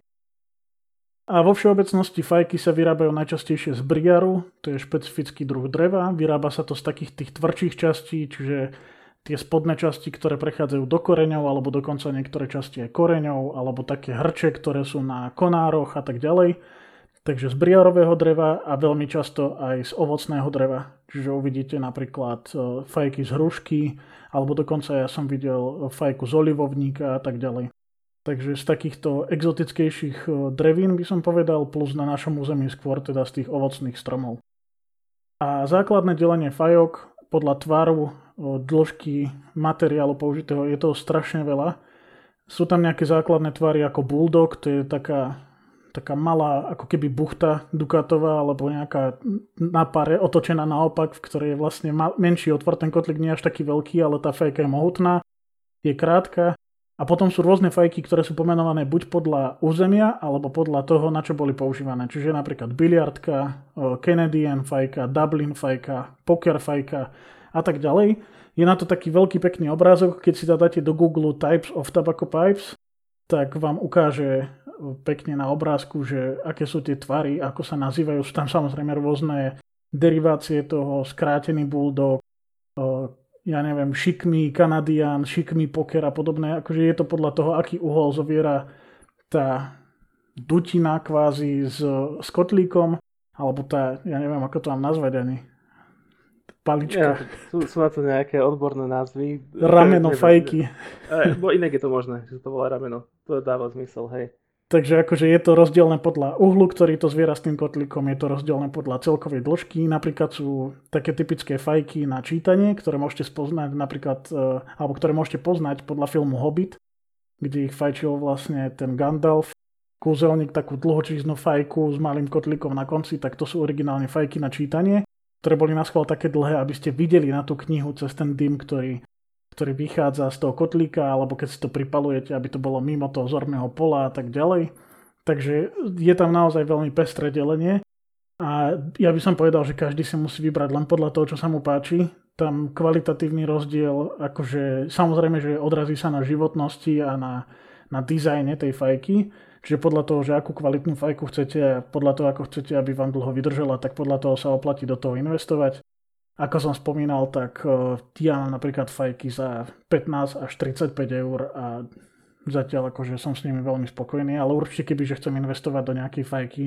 A vo všeobecnosti fajky sa vyrábajú najčastejšie z briaru, to je špecifický druh dreva. Vyrába sa to z takých tých tvrdších častí, čiže tie spodné časti, ktoré prechádzajú do koreňov, alebo dokonca niektoré časti aj koreňov, alebo také hrče, ktoré sú na konároch a tak ďalej. Takže z briarového dreva a veľmi často aj z ovocného dreva. Čiže uvidíte napríklad e, fajky z hrušky, alebo dokonca ja som videl fajku z olivovníka a tak ďalej. Takže z takýchto exotickejších e, drevín by som povedal, plus na našom území skôr teda z tých ovocných stromov. A základné delenie fajok podľa tvaru, dĺžky materiálu použitého je toho strašne veľa. Sú tam nejaké základné tvary ako bulldog, to je taká taká malá ako keby buchta dukatová alebo nejaká na pare otočená naopak, v ktorej je vlastne menší otvor, ten kotlik nie až taký veľký, ale tá fajka je mohutná, je krátka a potom sú rôzne fajky, ktoré sú pomenované buď podľa územia alebo podľa toho, na čo boli používané. Čiže napríklad biliardka, Canadian fajka, Dublin fajka, poker fajka a tak ďalej. Je na to taký veľký pekný obrázok, keď si dáte do Google Types of Tobacco Pipes, tak vám ukáže pekne na obrázku, že aké sú tie tvary, ako sa nazývajú. Sú tam samozrejme rôzne derivácie toho, skrátený bulldog, ja neviem, šikmý kanadian, šikmý poker a podobné. Akože je to podľa toho, aký uhol zoviera tá dutina kvázi s, s kotlíkom, alebo tá, ja neviem, ako to mám nazvať ani, palička. Ja, sú, sú na to nejaké odborné názvy. Rameno fajky. Bo inak je to možné, že to volá rameno. To dáva zmysel, hej. Takže akože je to rozdielne podľa uhlu, ktorý to zviera s tým kotlíkom, je to rozdielne podľa celkovej dĺžky. Napríklad sú také typické fajky na čítanie, ktoré môžete spoznať napríklad, e, alebo ktoré môžete poznať podľa filmu Hobbit, kde ich fajčil vlastne ten Gandalf, kúzelník, takú dlhočíznu fajku s malým kotlíkom na konci, tak to sú originálne fajky na čítanie, ktoré boli na schvál také dlhé, aby ste videli na tú knihu cez ten dym, ktorý ktorý vychádza z toho kotlíka, alebo keď si to pripalujete, aby to bolo mimo toho zorného pola a tak ďalej. Takže je tam naozaj veľmi pestré delenie. A ja by som povedal, že každý si musí vybrať len podľa toho, čo sa mu páči. Tam kvalitatívny rozdiel, akože samozrejme, že odrazí sa na životnosti a na, na dizajne tej fajky. Čiže podľa toho, že akú kvalitnú fajku chcete podľa toho, ako chcete, aby vám dlho vydržala, tak podľa toho sa oplatí do toho investovať. Ako som spomínal, tak ja mám napríklad fajky za 15 až 35 eur a zatiaľ akože som s nimi veľmi spokojný, ale určite keby, že chcem investovať do nejakej fajky,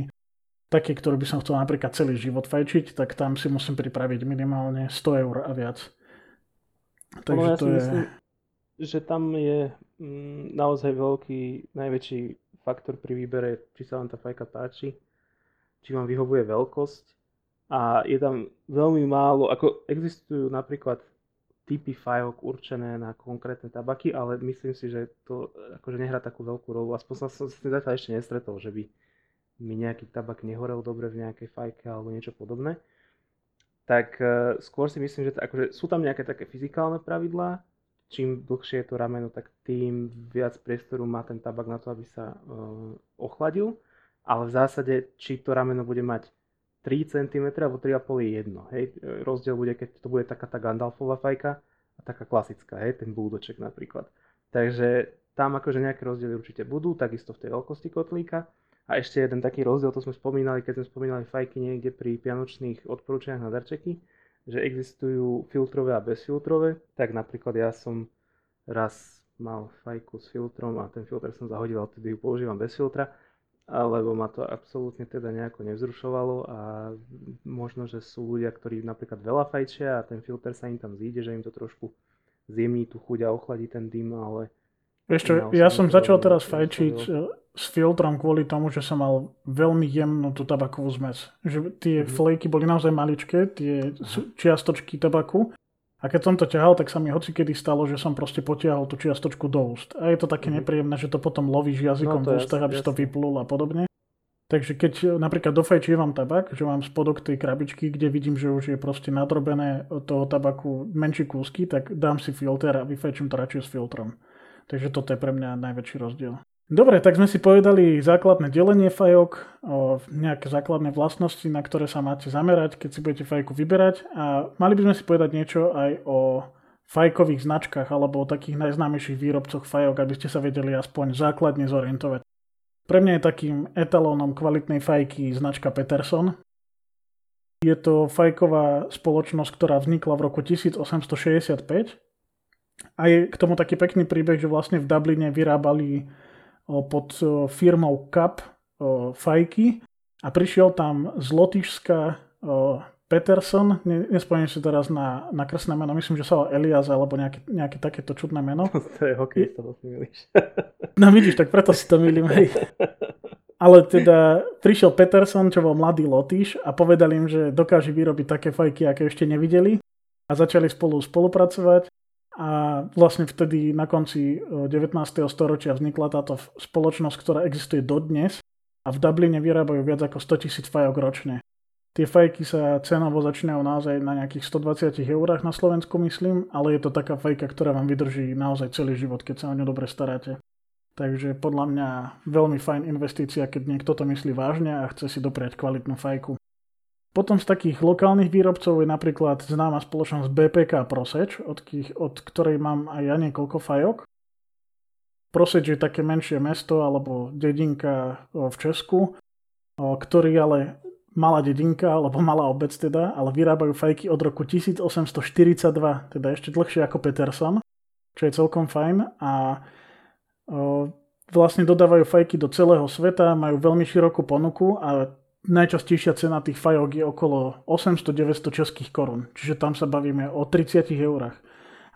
také, ktoré by som chcel napríklad celý život fajčiť, tak tam si musím pripraviť minimálne 100 eur a viac. Takže no, ja to je... Myslím, že tam je mm, naozaj veľký, najväčší faktor pri výbere, či sa vám tá fajka páči, či vám vyhovuje veľkosť a je tam veľmi málo, ako existujú napríklad typy fajok určené na konkrétne tabaky, ale myslím si, že to akože nehrá takú veľkú rolu. Aspoň som sa zatiaľ ešte nestretol, že by mi nejaký tabak nehorel dobre v nejakej fajke alebo niečo podobné. Tak uh, skôr si myslím, že to, akože sú tam nejaké také fyzikálne pravidlá, čím dlhšie je to rameno, tak tým viac priestoru má ten tabak na to, aby sa uh, ochladil. Ale v zásade, či to rameno bude mať 3 cm alebo 3,5 je jedno. Hej. Rozdiel bude, keď to bude taká tá Gandalfová fajka a taká klasická, hej, ten buldoček napríklad. Takže tam akože nejaké rozdiely určite budú, takisto v tej veľkosti kotlíka. A ešte jeden taký rozdiel, to sme spomínali, keď sme spomínali fajky niekde pri pianočných odporúčaniach na darčeky, že existujú filtrové a bezfiltrové. Tak napríklad ja som raz mal fajku s filtrom a ten filtr som zahodil, ale tedy ju používam bez filtra lebo ma to absolútne teda nejako nevzrušovalo a možno, že sú ľudia, ktorí napríklad veľa fajčia a ten filter sa im tam zíde, že im to trošku zjemní tú chuť a ochladí ten dym, ale... Vieš čo, ja som začal teraz fajčiť s filtrom kvôli tomu, že som mal veľmi jemnú tú tabakovú zmes. Že tie mm-hmm. flaky boli naozaj maličké, tie čiastočky tabaku a keď som to ťahal, tak sa mi hocikedy stalo, že som proste potiahol tú čiastočku do úst. A je to také mm. nepríjemné, že to potom lovíš jazykom no, v ústach, aby si to vyplul a podobne. Takže keď e, napríklad dofajčívam tabak, že mám spodok tej krabičky, kde vidím, že už je proste nadrobené toho tabaku menšie kúsky, tak dám si filter a vyfajčím to radšej s filtrom. Takže toto je pre mňa najväčší rozdiel. Dobre, tak sme si povedali základné delenie fajok, nejaké základné vlastnosti, na ktoré sa máte zamerať, keď si budete fajku vyberať. A mali by sme si povedať niečo aj o fajkových značkách alebo o takých najznámejších výrobcoch fajok, aby ste sa vedeli aspoň základne zorientovať. Pre mňa je takým etalónom kvalitnej fajky značka Peterson. Je to fajková spoločnosť, ktorá vznikla v roku 1865 a je k tomu taký pekný príbeh, že vlastne v Dubline vyrábali pod firmou Cup fajky a prišiel tam z Lotyšska Peterson, nespomínam si teraz na, na krstné meno, myslím, že sa volá Elias alebo nejaké, nejaké takéto čudné meno. to je hokej, to si milíš. no vidíš, tak preto si to milím, hej. Ale teda prišiel Peterson, čo bol mladý Lotyš a povedal im, že dokáže vyrobiť také fajky, aké ešte nevideli a začali spolu spolupracovať a vlastne vtedy na konci 19. storočia vznikla táto spoločnosť, ktorá existuje dodnes a v Dubline vyrábajú viac ako 100 tisíc fajok ročne. Tie fajky sa cenovo začínajú naozaj na nejakých 120 eurách na Slovensku, myslím, ale je to taká fajka, ktorá vám vydrží naozaj celý život, keď sa o ňu dobre staráte. Takže podľa mňa veľmi fajn investícia, keď niekto to myslí vážne a chce si dopriať kvalitnú fajku. Potom z takých lokálnych výrobcov je napríklad známa spoločnosť BPK Proseč, od, kých, od ktorej mám aj ja niekoľko fajok. Proseč je také menšie mesto alebo dedinka v Česku, ktorý ale malá dedinka, alebo malá obec teda, ale vyrábajú fajky od roku 1842, teda ešte dlhšie ako Peterson, čo je celkom fajn a o, vlastne dodávajú fajky do celého sveta, majú veľmi širokú ponuku a najčastejšia cena tých fajok je okolo 800-900 českých korún, čiže tam sa bavíme o 30 eurách.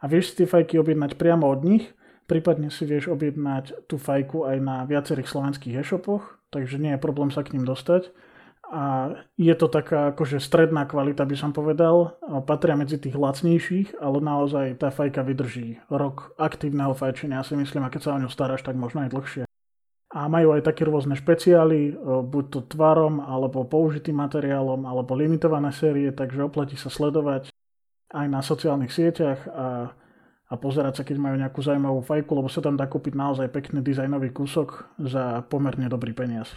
A vieš si tie fajky objednať priamo od nich, prípadne si vieš objednať tú fajku aj na viacerých slovenských e-shopoch, takže nie je problém sa k ním dostať. A je to taká akože stredná kvalita, by som povedal. Patria medzi tých lacnejších, ale naozaj tá fajka vydrží rok aktívneho fajčenia, si myslím, a keď sa o ňu staráš, tak možno aj dlhšie a majú aj také rôzne špeciály, buď to tvarom, alebo použitým materiálom, alebo limitované série, takže oplatí sa sledovať aj na sociálnych sieťach a, a pozerať sa, keď majú nejakú zaujímavú fajku, lebo sa tam dá kúpiť naozaj pekný dizajnový kúsok za pomerne dobrý peniaz.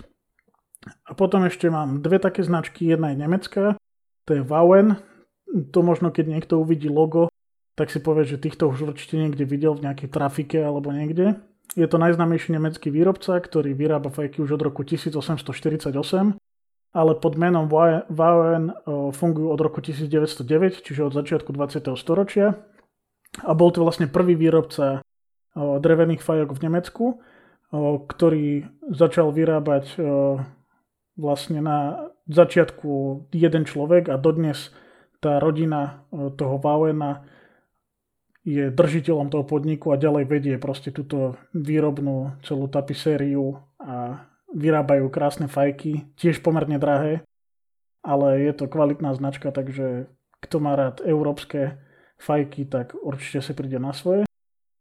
A potom ešte mám dve také značky, jedna je nemecká, to je Vauen, to možno keď niekto uvidí logo, tak si povie, že týchto už určite niekde videl v nejakej trafike alebo niekde. Je to najznámejší nemecký výrobca, ktorý vyrába fajky už od roku 1848, ale pod menom Vauen fungujú od roku 1909, čiže od začiatku 20. storočia. A bol to vlastne prvý výrobca drevených fajok v Nemecku, ktorý začal vyrábať vlastne na začiatku jeden človek a dodnes tá rodina toho Vauena je držiteľom toho podniku a ďalej vedie proste túto výrobnú celú tapisériu a vyrábajú krásne fajky, tiež pomerne drahé, ale je to kvalitná značka, takže kto má rád európske fajky, tak určite si príde na svoje.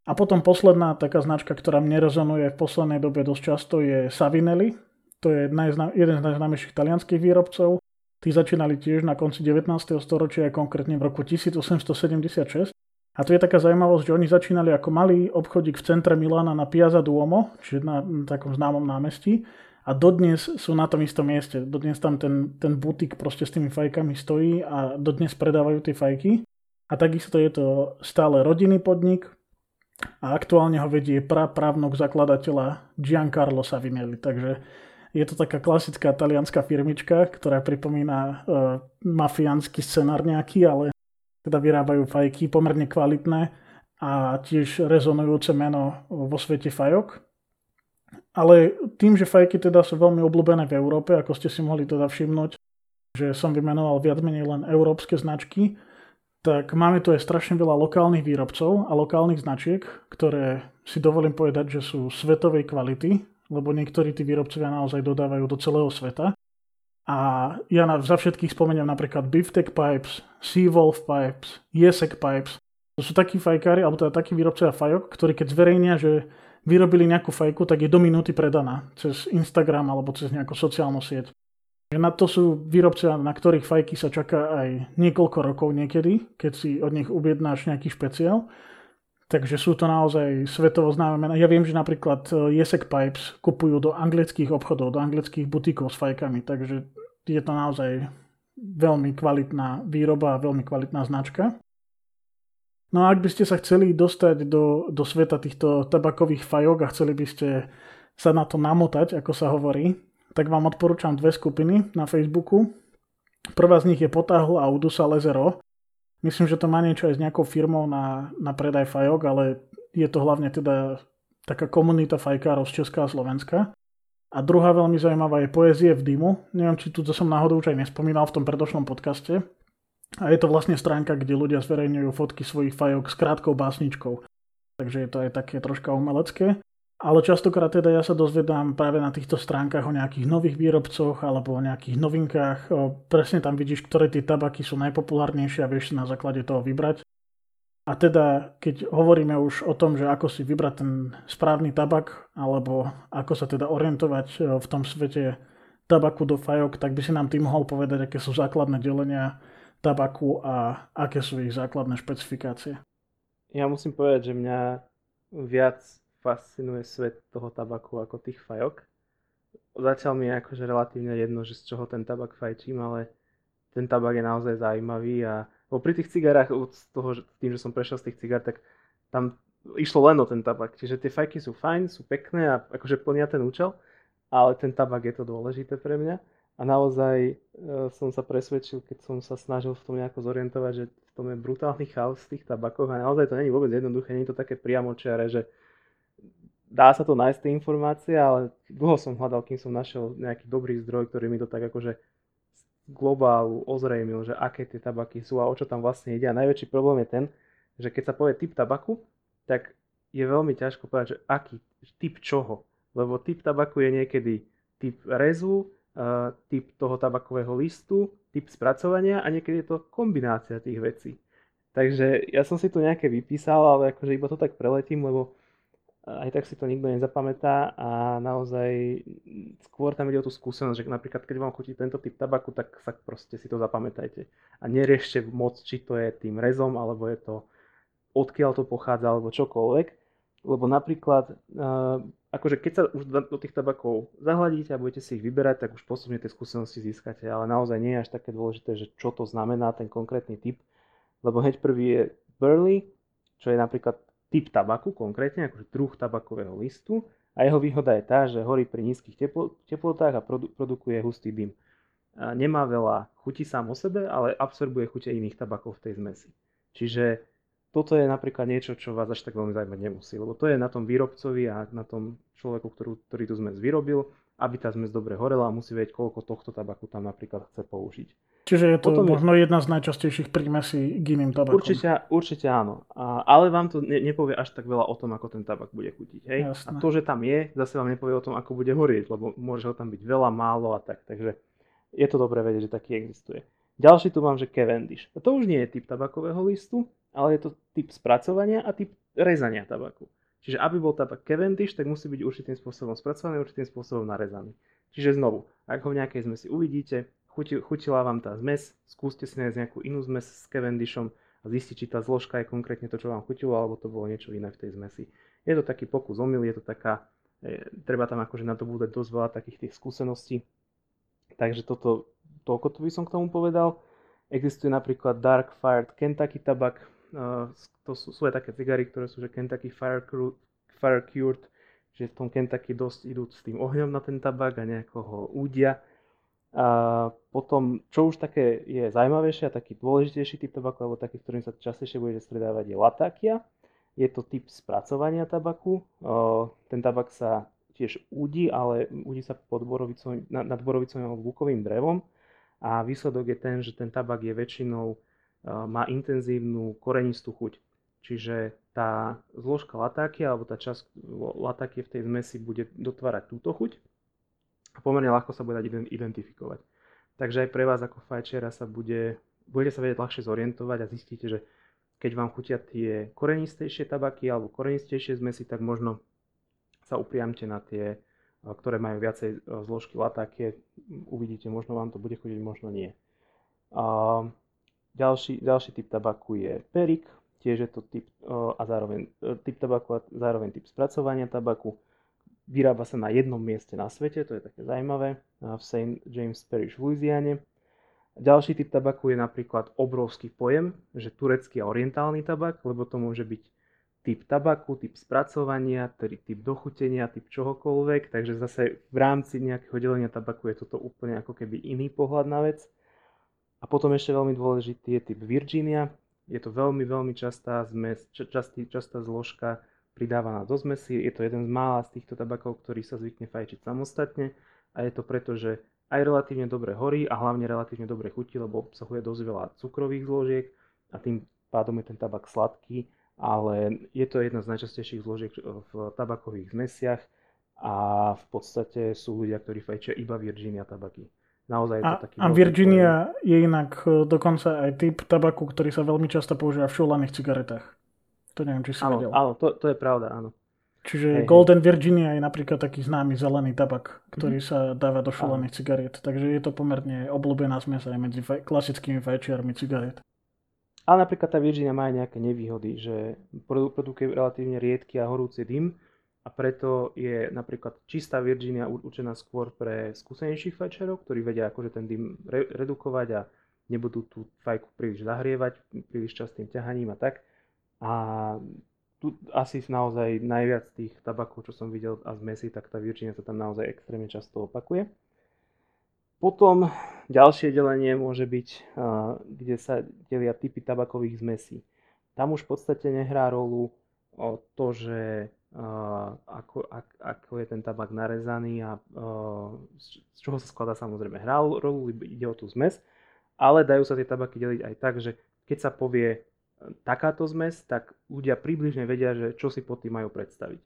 A potom posledná taká značka, ktorá mne rezonuje v poslednej dobe dosť často je Savinelli. To je jeden z najznámejších talianských výrobcov. Tí začínali tiež na konci 19. storočia, konkrétne v roku 1876 a tu je taká zaujímavosť, že oni začínali ako malý obchodík v centre Milána na Piazza Duomo, čiže na, na takom známom námestí. A dodnes sú na tom istom mieste. Dodnes tam ten, ten butik proste s tými fajkami stojí a dodnes predávajú tie fajky. A takisto je to stále rodinný podnik a aktuálne ho vedie právnok zakladateľa Giancarlo Savinelli. Takže je to taká klasická talianská firmička, ktorá pripomína uh, mafiánsky scenár nejaký, ale teda vyrábajú fajky pomerne kvalitné a tiež rezonujúce meno vo svete fajok. Ale tým, že fajky teda sú veľmi obľúbené v Európe, ako ste si mohli teda všimnúť, že som vymenoval viac menej len európske značky, tak máme tu aj strašne veľa lokálnych výrobcov a lokálnych značiek, ktoré si dovolím povedať, že sú svetovej kvality, lebo niektorí tí výrobcovia naozaj dodávajú do celého sveta. A ja na, za všetkých spomeniem napríklad Biftech Pipes, Seawolf Pipes, Jesek Pipes. To sú takí fajkári, alebo teda takí výrobcovia fajok, ktorí keď zverejnia, že vyrobili nejakú fajku, tak je do minúty predaná cez Instagram alebo cez nejakú sociálnu sieť. Na to sú výrobcovia, na ktorých fajky sa čaká aj niekoľko rokov niekedy, keď si od nich objednáš nejaký špeciál. Takže sú to naozaj svetovo známe mená. Ja viem, že napríklad Jesek Pipes kupujú do anglických obchodov, do anglických butikov s fajkami, takže je to naozaj veľmi kvalitná výroba a veľmi kvalitná značka. No a ak by ste sa chceli dostať do, do sveta týchto tabakových fajok a chceli by ste sa na to namotať, ako sa hovorí, tak vám odporúčam dve skupiny na Facebooku. Prvá z nich je Potáhl a Udusa Lezero. Myslím, že to má niečo aj s nejakou firmou na, na predaj fajok, ale je to hlavne teda taká komunita fajkárov z Česka a Slovenska. A druhá veľmi zaujímavá je Poezie v dymu. Neviem, či tu to som náhodou už aj nespomínal v tom predošlom podcaste. A je to vlastne stránka, kde ľudia zverejňujú fotky svojich fajok s krátkou básničkou. Takže je to aj také troška umelecké. Ale častokrát teda ja sa dozvedám práve na týchto stránkach o nejakých nových výrobcoch alebo o nejakých novinkách. Presne tam vidíš, ktoré tie tabaky sú najpopulárnejšie a vieš si na základe toho vybrať. A teda, keď hovoríme už o tom, že ako si vybrať ten správny tabak, alebo ako sa teda orientovať v tom svete tabaku do fajok, tak by si nám ty mohol povedať, aké sú základné delenia tabaku a aké sú ich základné špecifikácie. Ja musím povedať, že mňa viac fascinuje svet toho tabaku ako tých fajok. Zatiaľ mi je akože relatívne jedno, že z čoho ten tabak fajčím, ale ten tabak je naozaj zaujímavý a pri tých cigarách, z toho, tým, že som prešiel z tých cigár, tak tam išlo len o ten tabak. Čiže tie fajky sú fajn, sú pekné a akože plnia ten účel, ale ten tabak je to dôležité pre mňa. A naozaj e, som sa presvedčil, keď som sa snažil v tom nejako zorientovať, že v tom je brutálny chaos v tých tabakoch a naozaj to není vôbec jednoduché, nie je to také priamočiare, že dá sa to nájsť tie informácie, ale dlho som hľadal, kým som našiel nejaký dobrý zdroj, ktorý mi to tak akože globálu ozrejmil, že aké tie tabaky sú a o čo tam vlastne ide. A najväčší problém je ten, že keď sa povie typ tabaku, tak je veľmi ťažko povedať, že aký typ čoho. Lebo typ tabaku je niekedy typ rezu, typ toho tabakového listu, typ spracovania a niekedy je to kombinácia tých vecí. Takže ja som si tu nejaké vypísal, ale akože iba to tak preletím, lebo aj tak si to nikto nezapamätá a naozaj skôr tam ide o tú skúsenosť, že napríklad keď vám chutí tento typ tabaku, tak sa proste si to zapamätajte. A neriešte moc, či to je tým rezom, alebo je to odkiaľ to pochádza, alebo čokoľvek. Lebo napríklad akože keď sa už do tých tabakov zahľadíte a budete si ich vyberať, tak už postupne tie skúsenosti získate, ale naozaj nie je až také dôležité, že čo to znamená ten konkrétny typ, lebo hneď prvý je burley, čo je napríklad typ tabaku konkrétne, akože druh tabakového listu a jeho výhoda je tá, že horí pri nízkych tepl- teplotách a produ- produkuje hustý dym. A nemá veľa chutí sám o sebe, ale absorbuje chute iných tabakov v tej zmesi. Čiže toto je napríklad niečo, čo vás až tak veľmi zaujímať nemusí, lebo to je na tom výrobcovi a na tom človeku, ktorú, ktorý tú zmes vyrobil, aby tá zmes dobre horela a musí vedieť, koľko tohto tabaku tam napríklad chce použiť. Čiže je to Potom možno je... jedna z najčastejších prímesí k iným tabakom. Určite, určite áno. A, ale vám to ne, nepovie až tak veľa o tom, ako ten tabak bude chutiť. Hej? A to, že tam je, zase vám nepovie o tom, ako bude horieť, lebo môže ho tam byť veľa, málo a tak. Takže je to dobré vedieť, že taký existuje. Ďalší tu mám, že Cavendish. A to už nie je typ tabakového listu, ale je to typ spracovania a typ rezania tabaku. Čiže aby bol tabak Cavendish, tak musí byť určitým spôsobom spracovaný, určitým spôsobom narezaný. Čiže znovu, ak ho v nejakej zmesi uvidíte, chuti, chutila vám tá zmes, skúste si nájsť nejakú inú zmes s Cavendishom a zistiť, či tá zložka je konkrétne to, čo vám chutilo, alebo to bolo niečo iné v tej zmesi. Je to taký pokus omyl, je to taká, e, treba tam akože na to bude dosť veľa takých tých skúseností. Takže toto, toľko to by som k tomu povedal. Existuje napríklad Dark Fired Kentucky tabak, to sú, sú aj také cigary, ktoré sú že Kentucky Fire, Fire Cured, že v tom Kentucky dosť idú s tým ohňom na ten tabak a nejako ho údia. A potom, čo už také je zaujímavejšie a taký dôležitejší typ tabaku, alebo taký, ktorým sa častejšie budete stredávať, je latakia. Je to typ spracovania tabaku. Ten tabak sa tiež údi, ale údi sa pod borovicovým, nad borovicovým alebo bukovým drevom. A výsledok je ten, že ten tabak je väčšinou má intenzívnu korenistú chuť. Čiže tá zložka latáky alebo tá časť latáky v tej zmesi bude dotvárať túto chuť a pomerne ľahko sa bude dať identifikovať. Takže aj pre vás ako fajčera sa bude, budete sa vedieť ľahšie zorientovať a zistíte, že keď vám chutia tie korenistejšie tabaky alebo korenistejšie zmesi, tak možno sa upriamte na tie, ktoré majú viacej zložky latákie. Uvidíte, možno vám to bude chutiť, možno nie. Ďalší, ďalší typ tabaku je perik, tiež je to typ, a zároveň typ tabaku a zároveň typ spracovania tabaku. Vyrába sa na jednom mieste na svete, to je také zaujímavé, v St. James Parish v Louisiane. Ďalší typ tabaku je napríklad obrovský pojem, že turecký a orientálny tabak, lebo to môže byť typ tabaku, typ spracovania, tedy typ dochutenia, typ čohokoľvek, takže zase v rámci nejakého delenia tabaku je toto úplne ako keby iný pohľad na vec. A potom ešte veľmi dôležitý je typ Virginia. Je to veľmi, veľmi častá, zmes, častý, častá zložka pridávaná do zmesi. Je to jeden z mála z týchto tabakov, ktorý sa zvykne fajčiť samostatne a je to preto, že aj relatívne dobre horí a hlavne relatívne dobre chutí, lebo obsahuje dosť veľa cukrových zložiek a tým pádom je ten tabak sladký ale je to jedna z najčastejších zložiek v tabakových zmesiach a v podstate sú ľudia, ktorí fajčia iba Virginia tabaky. Naozaj je to a, taký... A Virginia pojem. je inak e, dokonca aj typ tabaku, ktorý sa veľmi často používa v šulaných cigaretách. To neviem, či si áno, vedel. Áno, to, to je pravda, áno. Čiže hej, Golden hej. Virginia je napríklad taký známy zelený tabak, ktorý mm-hmm. sa dáva do šulaných cigariet. Takže je to pomerne obľúbená zmes aj medzi faj- klasickými fajčiarmi cigaret. Ale napríklad tá Virginia má aj nejaké nevýhody, že produkuje relatívne riedky a horúci dym a preto je napríklad čistá Virginia určená skôr pre skúsenejších fajčerov, ktorí vedia akože ten dym re- redukovať a nebudú tú fajku príliš zahrievať, príliš častým ťahaním a tak. A tu asi naozaj najviac tých tabakov, čo som videl a zmesí, tak tá Virginia sa tam naozaj extrémne často opakuje. Potom ďalšie delenie môže byť, kde sa delia typy tabakových zmesí. Tam už v podstate nehrá rolu to, že ako, ako je ten tabak narezaný a z čoho sa skladá samozrejme hrá rolu, ide o tú zmes, ale dajú sa tie tabaky deliť aj tak, že keď sa povie takáto zmes, tak ľudia približne vedia, že čo si pod tým majú predstaviť.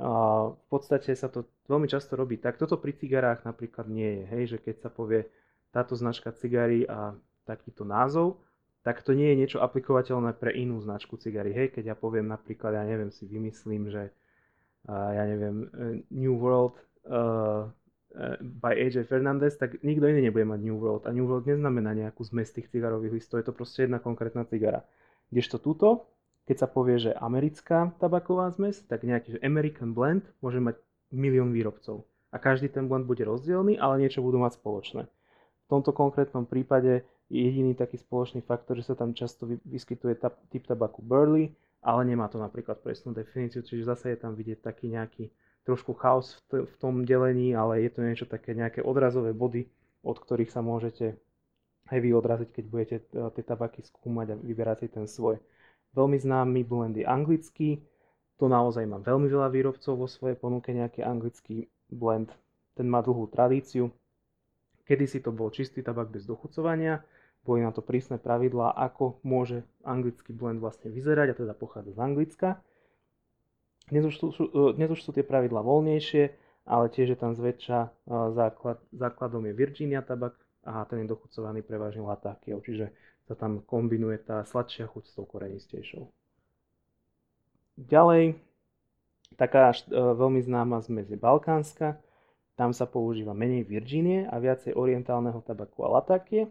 V podstate sa to veľmi často robí tak. Toto pri cigarách napríklad nie je, hej, že keď sa povie táto značka cigary a takýto názov, tak to nie je niečo aplikovateľné pre inú značku cigary. Hej, keď ja poviem napríklad, ja neviem, si vymyslím, že ja neviem, uh, New World uh, by AJ Fernandez, tak nikto iný nebude mať New World. A New World neznamená nejakú zmes tých cigarových listov, je to proste jedna konkrétna cigara. Kdežto túto, keď sa povie, že americká tabaková zmes, tak nejaký American blend môže mať milión výrobcov. A každý ten blend bude rozdielný, ale niečo budú mať spoločné. V tomto konkrétnom prípade je jediný taký spoločný faktor, že sa tam často vyskytuje typ tabaku burley, ale nemá to napríklad presnú definíciu, čiže zase je tam vidieť taký nejaký trošku chaos v, v tom delení, ale je to niečo také nejaké odrazové body, od ktorých sa môžete aj vy odraziť, keď budete e, tie tabaky skúmať a vyberať si ten svoj. Veľmi známy blend je anglický, to naozaj má veľmi veľa výrobcov vo svojej ponuke, nejaký anglický blend. Ten má dlhú tradíciu. Kedysi to bol čistý tabak bez dochucovania, boli na to prísne pravidlá, ako môže anglický blend vlastne vyzerať, a teda pochádza z Anglicka. Dnes už, sú, dnes už sú tie pravidlá voľnejšie, ale tiež je tam zväčša e, základ, základom je Virginia tabak a ten je dochucovaný prevažne latákiou, čiže sa tam kombinuje tá sladšia chuť s tou korenistejšou. Ďalej, taká e, veľmi známa zmes je balkánska, tam sa používa menej Virginie a viacej orientálneho tabaku a latákie.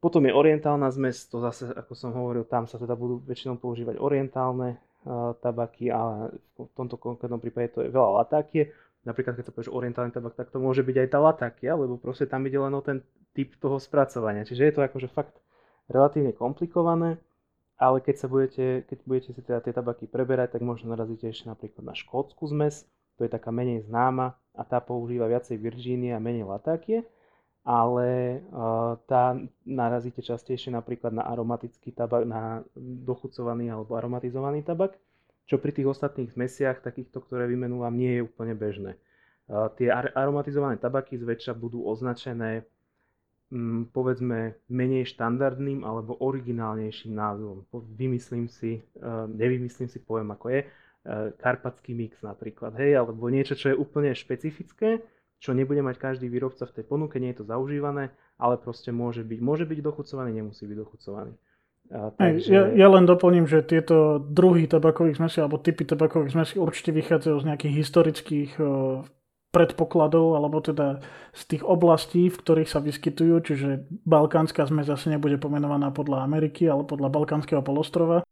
Potom je orientálna zmes, to zase, ako som hovoril, tam sa teda budú väčšinou používať orientálne uh, tabaky a v tomto konkrétnom prípade to je veľa latákie. Napríklad, keď sa povieš orientálny tabak, tak to môže byť aj tá latákia, lebo proste tam ide len o ten typ toho spracovania. Čiže je to akože fakt relatívne komplikované, ale keď, sa budete, keď budete si teda tie tabaky preberať, tak možno narazíte ešte napríklad na škótsku zmes, to je taká menej známa a tá používa viacej Virginie a menej latákie, ale uh, tá narazíte častejšie napríklad na aromatický tabak, na dochucovaný alebo aromatizovaný tabak, čo pri tých ostatných zmesiach, takýchto, ktoré vymenúvam, nie je úplne bežné. Uh, tie ar- aromatizované tabaky zväčša budú označené Mm, povedzme menej štandardným alebo originálnejším názvom. Vymyslím si, eh, nevymyslím si, poviem ako je, karpatský mix napríklad, hej, alebo niečo, čo je úplne špecifické, čo nebude mať každý výrobca v tej ponuke, nie je to zaužívané, ale proste môže byť, môže byť dochucovaný, nemusí byť dochucovaný. A, takže... ja, ja len doplním, že tieto druhy tabakových zmesí alebo typy tabakových zmesí určite vychádzajú z nejakých historických eh, predpokladov, alebo teda z tých oblastí, v ktorých sa vyskytujú, čiže balkánska zmes zase nebude pomenovaná podľa Ameriky, ale podľa balkánskeho polostrova.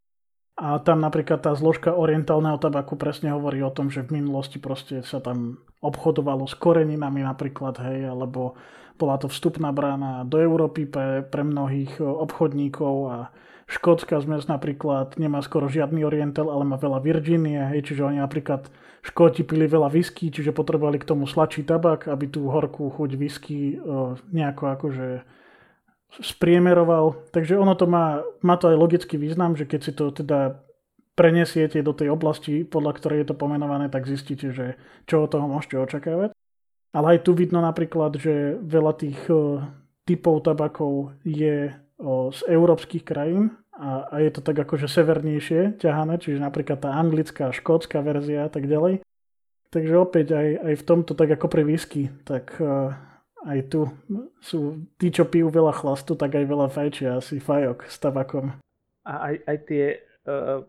A tam napríklad tá zložka orientálneho tabaku presne hovorí o tom, že v minulosti proste sa tam obchodovalo s koreninami napríklad, hej, alebo bola to vstupná brána do Európy pre, pre mnohých obchodníkov a škótska zmes napríklad nemá skoro žiadny oriental, ale má veľa Virginie, hej, čiže oni napríklad Škóti pili veľa whisky, čiže potrebovali k tomu sladší tabak, aby tú horkú chuť whisky nejako akože spriemeroval. Takže ono to má, má to aj logický význam, že keď si to teda prenesiete do tej oblasti, podľa ktorej je to pomenované, tak zistíte, že čo od toho môžete očakávať. Ale aj tu vidno napríklad, že veľa tých typov tabakov je z európskych krajín a, a je to tak akože severnejšie ťahané, čiže napríklad tá anglická, škótska verzia a tak ďalej. Takže opäť aj, aj v tomto, tak ako pri whisky, tak aj tu sú tí, čo pijú veľa chlastu, tak aj veľa fajčia asi fajok s tabakom. A aj, aj tie uh,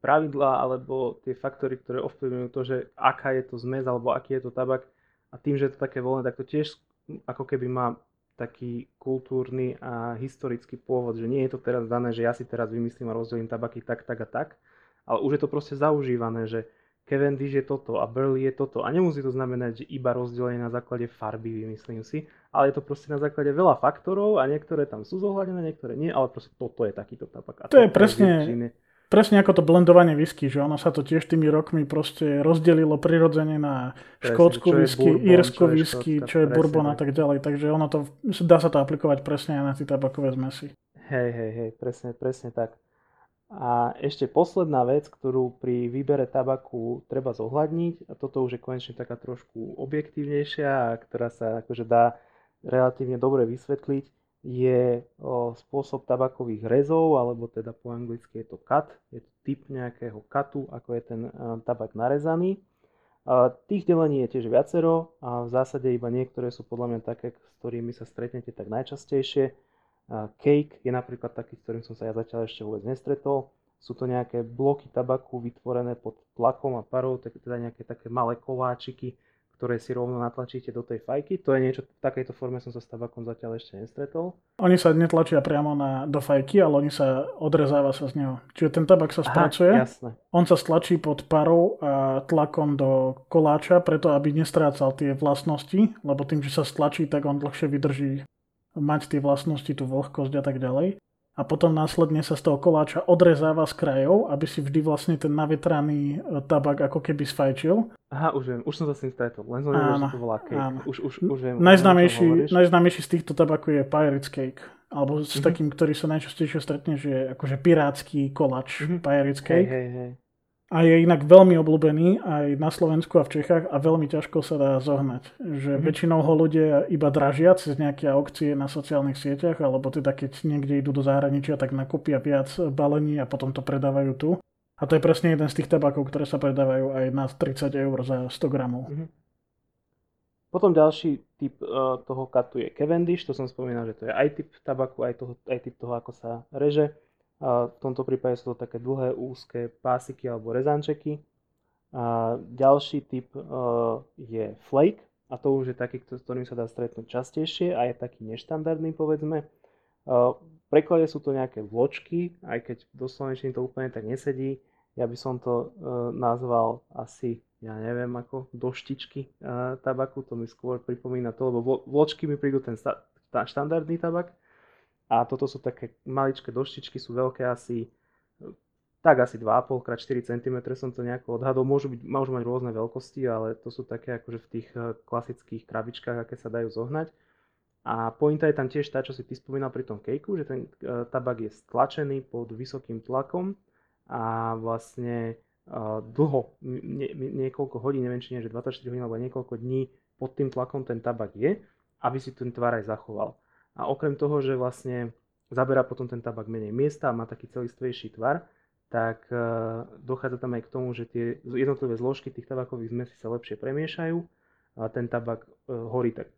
pravidlá alebo tie faktory, ktoré ovplyvňujú to, že aká je to zmes alebo aký je to tabak a tým, že je to také voľné, tak to tiež ako keby má taký kultúrny a historický pôvod, že nie je to teraz dané, že ja si teraz vymyslím a rozdelím tabaky tak, tak a tak, ale už je to proste zaužívané, že Cavendish je toto a Burley je toto. A nemusí to znamenať, že iba rozdelenie na základe farby, vymyslím si, ale je to proste na základe veľa faktorov a niektoré tam sú zohľadené, niektoré nie, ale proste toto je takýto tabak. A to, to je presne, je presne ako to blendovanie whisky, že ono sa to tiež tými rokmi proste rozdelilo prirodzene na škótsku whisky, írsko whisky, čo je bourbon a tak ďalej. Takže ono to, dá sa to aplikovať presne aj na tie tabakové zmesy. Hej, hej, hej, presne, presne tak. A ešte posledná vec, ktorú pri výbere tabaku treba zohľadniť, a toto už je konečne taká trošku objektívnejšia a ktorá sa akože dá relatívne dobre vysvetliť, je o, spôsob tabakových rezov, alebo teda po anglicky je to cut, je to typ nejakého katu, ako je ten a, tabak narezaný. A, tých delení je tiež viacero a v zásade iba niektoré sú podľa mňa také, s ktorými sa stretnete tak najčastejšie. Cake je napríklad taký, s ktorým som sa ja zatiaľ ešte vôbec nestretol. Sú to nejaké bloky tabaku vytvorené pod tlakom a parou, teda nejaké také malé koláčiky, ktoré si rovno natlačíte do tej fajky. To je niečo, v takejto forme som sa s tabakom zatiaľ ešte nestretol. Oni sa netlačia priamo na, do fajky, ale oni sa odrezáva sa z neho. Čiže ten tabak sa spracuje, Aha, on sa stlačí pod parou a tlakom do koláča, preto aby nestrácal tie vlastnosti, lebo tým, že sa stlačí, tak on dlhšie vydrží mať tie vlastnosti, tú vlhkosť a tak ďalej. A potom následne sa z toho koláča odrezáva z krajov, aby si vždy vlastne ten navetraný e, tabak ako keby sfajčil. Aha, už viem, už som sa s tým stretol, len som že to volá cake. Áno. Už, už, už viem, najznámejší, najznámejší z týchto tabakov je Pirate's Cake. Alebo s mm-hmm. takým, ktorý sa najčastejšie stretne, že je akože pirátsky kolač, mm-hmm. Pirate's Cake. Hej, hej, hej a je inak veľmi obľúbený aj na Slovensku a v Čechách a veľmi ťažko sa dá zohnať. Že mm. väčšinou ho ľudia iba dražia cez nejaké aukcie na sociálnych sieťach, alebo teda keď niekde idú do zahraničia, tak nakúpia viac balení a potom to predávajú tu. A to je presne jeden z tých tabakov, ktoré sa predávajú aj na 30 eur za 100 gramov. Mm. Potom ďalší typ uh, toho katu je Cavendish, to som spomínal, že to je aj typ tabaku, aj, toho, aj typ toho, ako sa reže. V tomto prípade sú to také dlhé, úzke pásiky alebo rezančeky. A ďalší typ uh, je flake, a to už je taký, s ktorým sa dá stretnúť častejšie a je taký neštandardný, povedzme. Uh, v preklade sú to nejaké vločky, aj keď do slovenčiny to úplne tak nesedí. Ja by som to uh, nazval asi, ja neviem ako, doštičky tabaku, to mi skôr pripomína to, lebo vločky mi prídu ten štandardný tabak, a toto sú také maličké doštičky, sú veľké asi tak asi 2,5 x 4 cm som to nejako odhadol. Môžu, byť, môžu mať rôzne veľkosti, ale to sú také akože v tých eh, klasických krabičkách, aké sa dajú zohnať. A pointa je tam tiež tá, čo si ty spomínal pri tom kejku, že ten uh, tabak je stlačený pod vysokým tlakom a vlastne uh, dlho, nie, niekoľko hodín, neviem či nie, že 24 hodín alebo niekoľko dní pod tým tlakom ten tabak je, aby si ten tvar aj zachoval. A okrem toho, že vlastne zaberá potom ten tabak menej miesta a má taký celistvejší tvar, tak e, dochádza tam aj k tomu, že tie jednotlivé zložky tých tabakových zmesí sa lepšie premiešajú a ten tabak e, horí tak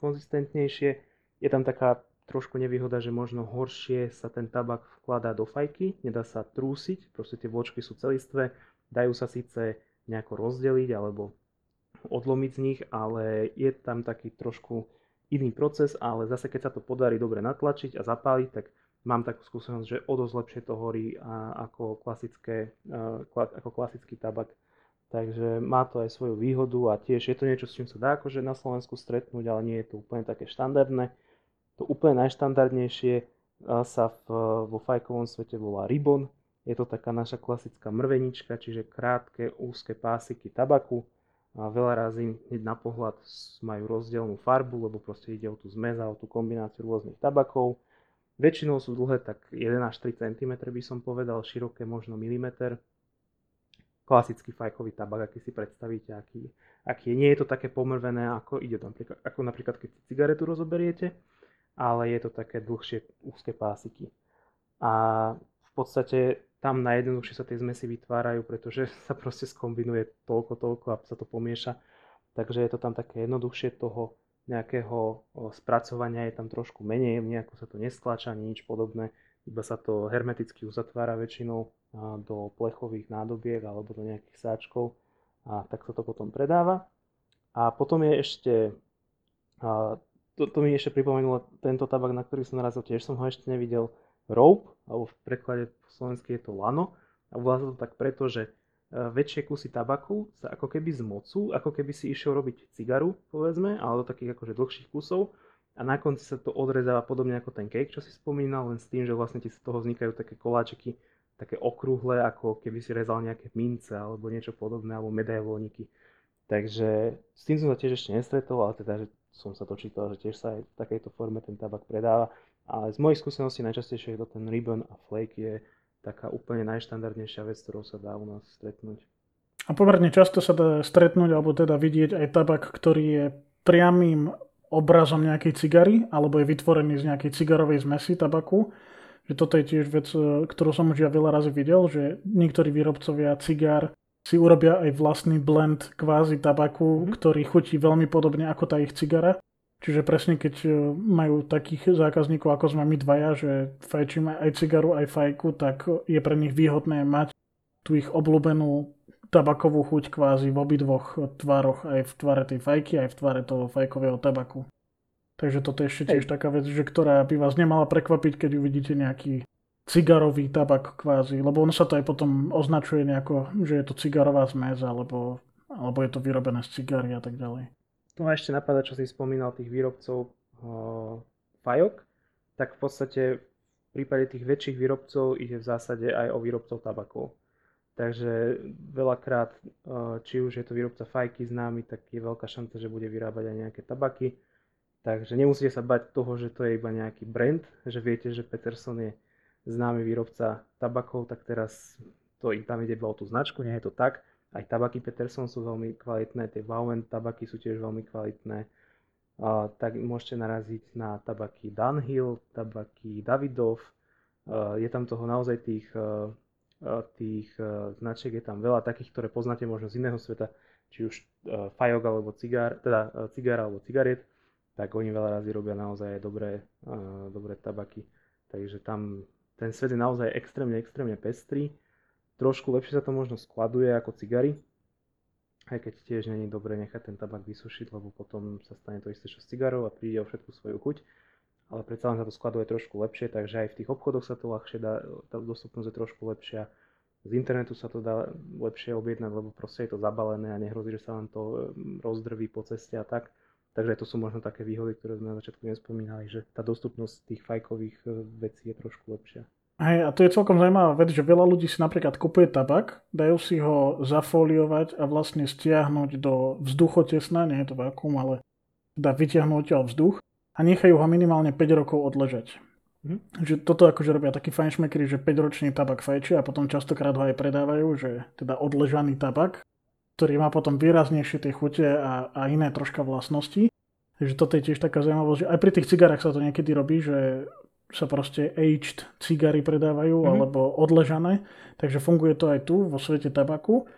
konzistentnejšie. Je tam taká trošku nevýhoda, že možno horšie sa ten tabak vkladá do fajky, nedá sa trúsiť, proste tie vločky sú celistvé, dajú sa síce nejako rozdeliť alebo odlomiť z nich, ale je tam taký trošku iný proces, ale zase keď sa to podarí dobre natlačiť a zapáliť, tak mám takú skúsenosť, že o dosť lepšie to horí ako, klasické, ako klasický tabak. Takže má to aj svoju výhodu a tiež je to niečo, s čím sa dá akože na Slovensku stretnúť, ale nie je to úplne také štandardné. To úplne najštandardnejšie sa v, vo fajkovom svete volá Ribbon. Je to taká naša klasická mrvenička, čiže krátke, úzke pásiky tabaku. A veľa razy hneď na pohľad majú rozdielnú farbu, lebo proste ide o tú zmez a o tú kombináciu rôznych tabakov. Väčšinou sú dlhé tak 1 až 3 cm by som povedal, široké možno milimeter. Klasický fajkový tabak, aký si predstavíte, aký, aký je. Nie je to také pomrvené, ako, ide napríklad, ako napríklad keď si cigaretu rozoberiete, ale je to také dlhšie úzke pásiky. A v podstate tam najjednoduchšie sa tie zmesy vytvárajú, pretože sa proste skombinuje toľko, toľko a sa to pomieša. Takže je to tam také jednoduchšie toho nejakého spracovania je tam trošku menej, nejako sa to nestlača, nič podobné, iba sa to hermeticky uzatvára väčšinou do plechových nádobiek alebo do nejakých sáčkov a tak sa to potom predáva. A potom je ešte, to, to mi ešte pripomenulo tento tabak, na ktorý som narazil, tiež som ho ešte nevidel, rope, alebo v preklade po slovensky je to lano. A volá sa to tak preto, že E, väčšie kusy tabaku sa ako keby zmocú, ako keby si išiel robiť cigaru, povedzme, ale do takých akože dlhších kusov a na konci sa to odrezáva podobne ako ten cake, čo si spomínal, len s tým, že vlastne ti z toho vznikajú také koláčiky, také okrúhle, ako keby si rezal nejaké mince alebo niečo podobné, alebo medailóniky. Takže s tým som sa tiež ešte nestretol, ale teda, že som sa to čítal, že tiež sa aj v takejto forme ten tabak predáva. Ale z mojich skúseností najčastejšie je to ten ribbon a flake je taká úplne najštandardnejšia vec, ktorou sa dá u nás stretnúť. A pomerne často sa dá stretnúť, alebo teda vidieť aj tabak, ktorý je priamým obrazom nejakej cigary, alebo je vytvorený z nejakej cigarovej zmesi tabaku. Že toto je tiež vec, e, ktorú som už ja veľa razy videl, že niektorí výrobcovia cigár si urobia aj vlastný blend kvázi tabaku, mm. ktorý chutí veľmi podobne ako tá ich cigara. Čiže presne keď e, majú takých zákazníkov, ako sme my dvaja, že fajčíme aj cigaru, aj fajku, tak je pre nich výhodné mať tú ich obľúbenú tabakovú chuť kvázi v obidvoch tvároch, aj v tvare tej fajky, aj v tvare toho fajkového tabaku. Takže toto je ešte tiež Hej. taká vec, že ktorá by vás nemala prekvapiť, keď uvidíte nejaký cigarový tabak kvázi, lebo on sa to aj potom označuje nejako, že je to cigarová zmes, alebo, alebo je to vyrobené z cigary a tak ďalej tu ma ešte napadá, čo si spomínal tých výrobcov fajok, tak v podstate v prípade tých väčších výrobcov ide v zásade aj o výrobcov tabakov. Takže veľakrát, či už je to výrobca fajky známy, tak je veľká šanca, že bude vyrábať aj nejaké tabaky. Takže nemusíte sa bať toho, že to je iba nejaký brand, že viete, že Peterson je známy výrobca tabakov, tak teraz to tam ide iba o tú značku, nie je to tak. Aj tabaky Peterson sú veľmi kvalitné, tie Wowen tabaky sú tiež veľmi kvalitné. Uh, tak môžete naraziť na tabaky Dunhill, tabaky Davidov. Uh, je tam toho naozaj tých, uh, tých značiek, je tam veľa takých, ktoré poznáte možno z iného sveta, či už fajok alebo cigár, teda cigár alebo cigariet, tak oni veľa razy robia naozaj dobré, dobré tabaky. Takže tam ten svet je naozaj extrémne, extrémne pestrý. Trošku lepšie sa to možno skladuje ako cigary, aj keď tiež není dobre nechať ten tabak vysušiť, lebo potom sa stane to isté čo s cigarou a príde o všetku svoju chuť. Ale predsa len sa to skladuje trošku lepšie, takže aj v tých obchodoch sa to ľahšie dá, tá dostupnosť je trošku lepšia. Z internetu sa to dá lepšie objednať, lebo proste je to zabalené a nehrozí, že sa vám to mm, rozdrví po ceste a tak. Takže to sú možno také výhody, ktoré sme na začiatku nespomínali, že tá dostupnosť tých fajkových e, vecí je trošku lepšia. Hej, a to je celkom zaujímavá vec, že veľa ľudí si napríklad kupuje tabak, dajú si ho zafoliovať a vlastne stiahnuť do vzduchotesna, nie je to vakuum, ale dá vyťahnuť odtiaľ vzduch a nechajú ho minimálne 5 rokov odležať. Mhm. Že toto akože robia takí fajnšmekry, že 5-ročný tabak fajčia a potom častokrát ho aj predávajú, že teda odležaný tabak, ktorý má potom výraznejšie tie chute a, a iné troška vlastnosti. Takže toto je tiež taká zaujímavosť, že aj pri tých cigarách sa to niekedy robí, že sa proste aged cigary predávajú mm-hmm. alebo odležané, takže funguje to aj tu vo svete tabaku.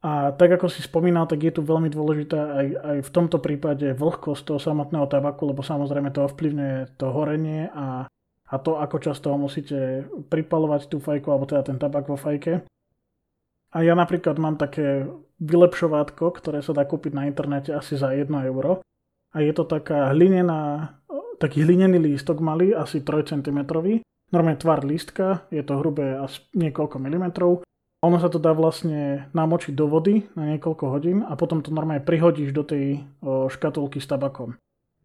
A tak ako si spomínal, tak je tu veľmi dôležitá aj, aj v tomto prípade vlhkosť toho samotného tabaku, lebo samozrejme to ovplyvňuje to horenie a, a to, ako často ho musíte pripalovať tú fajku, alebo teda ten tabak vo fajke. A ja napríklad mám také vylepšovátko, ktoré sa dá kúpiť na internete asi za 1 euro. A je to taká hlinená taký hlinený lístok malý, asi 3 cm, normálne tvar lístka, je to hrubé asi niekoľko milimetrov. Ono sa to dá vlastne namočiť do vody na niekoľko hodín a potom to normálne prihodíš do tej o, škatulky s tabakom.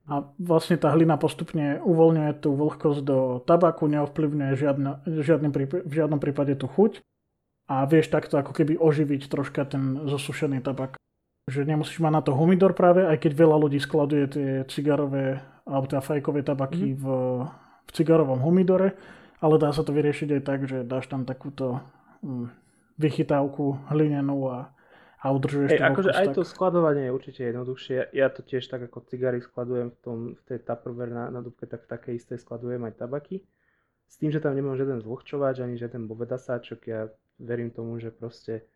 A vlastne tá hlina postupne uvoľňuje tú vlhkosť do tabaku, neovplyvňuje žiadna, žiadnym, v žiadnom prípade tú chuť a vieš takto ako keby oživiť troška ten zosušený tabak. Že nemusíš mať na to humidor práve, aj keď veľa ľudí skladuje tie cigarové alebo teda fajkové tabaky mm. v, v cigarovom humidore, ale dá sa to vyriešiť aj tak, že dáš tam takúto hm, vychytávku hlinenú a a udržuješ hey, akože aj tak. to skladovanie je určite jednoduchšie. Ja to tiež tak ako cigary skladujem v, tom, v tej Tupperware na, na dubke, tak v takej istej skladujem aj tabaky. S tým, že tam nemám žiaden zvlhčovač ani žiaden bovedasáčok, ja verím tomu, že proste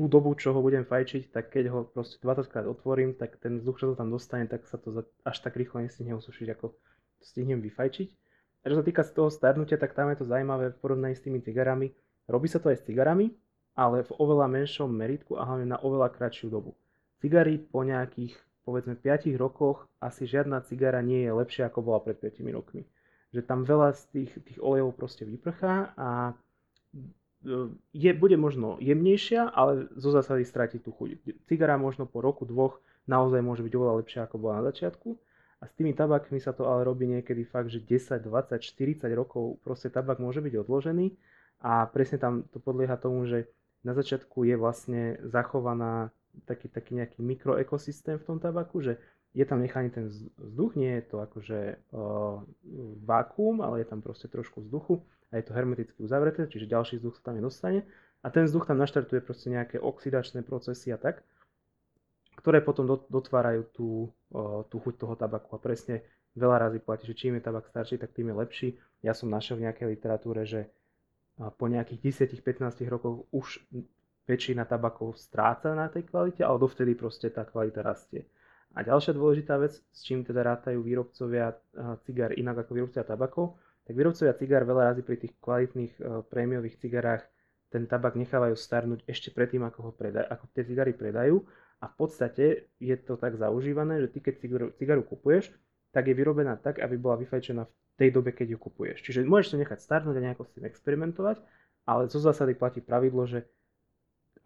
tú dobu, čo ho budem fajčiť, tak keď ho proste 20 krát otvorím, tak ten vzduch, čo to tam dostane, tak sa to až tak rýchlo nestihne usušiť, ako stihnem vyfajčiť. A čo sa týka z toho starnutia, tak tam je to zaujímavé v porovnaní s tými cigarami. Robí sa to aj s cigarami, ale v oveľa menšom meritku a hlavne na oveľa kratšiu dobu. Cigary po nejakých, povedzme, 5 rokoch asi žiadna cigara nie je lepšia ako bola pred 5 rokmi. Že tam veľa z tých, tých olejov proste vyprchá a je, bude možno jemnejšia, ale zo zásady stratí tú chuť. Cigara možno po roku, dvoch naozaj môže byť oveľa lepšia ako bola na začiatku. A s tými tabakmi sa to ale robí niekedy fakt, že 10, 20, 40 rokov proste tabak môže byť odložený a presne tam to podlieha tomu, že na začiatku je vlastne zachovaná taký, taký nejaký mikroekosystém v tom tabaku, že je tam nechaný ten vzduch, nie je to akože uh, vákuum, ale je tam proste trošku vzduchu a je to hermeticky uzavreté, čiže ďalší vzduch sa tam nedostane a ten vzduch tam naštartuje proste nejaké oxidačné procesy a tak, ktoré potom dotvárajú tú, tú chuť toho tabaku a presne veľa razy platí, že čím je tabak starší, tak tým je lepší. Ja som našiel v nejakej literatúre, že po nejakých 10-15 rokoch už väčšina tabakov stráca na tej kvalite, ale dovtedy proste tá kvalita rastie. A ďalšia dôležitá vec, s čím teda rátajú výrobcovia cigár inak ako výrobcovia tabakov, tak výrobcovia cigár veľa razy pri tých kvalitných prémiových cigarách ten tabak nechávajú starnúť ešte predtým, ako, ho predaj, ako tie cigary predajú a v podstate je to tak zaužívané, že ty keď cigaru, cigaru kupuješ, tak je vyrobená tak, aby bola vyfajčená v tej dobe, keď ju kupuješ. Čiže môžeš to nechať starnúť a nejako s tým experimentovať, ale zo zásady platí pravidlo, že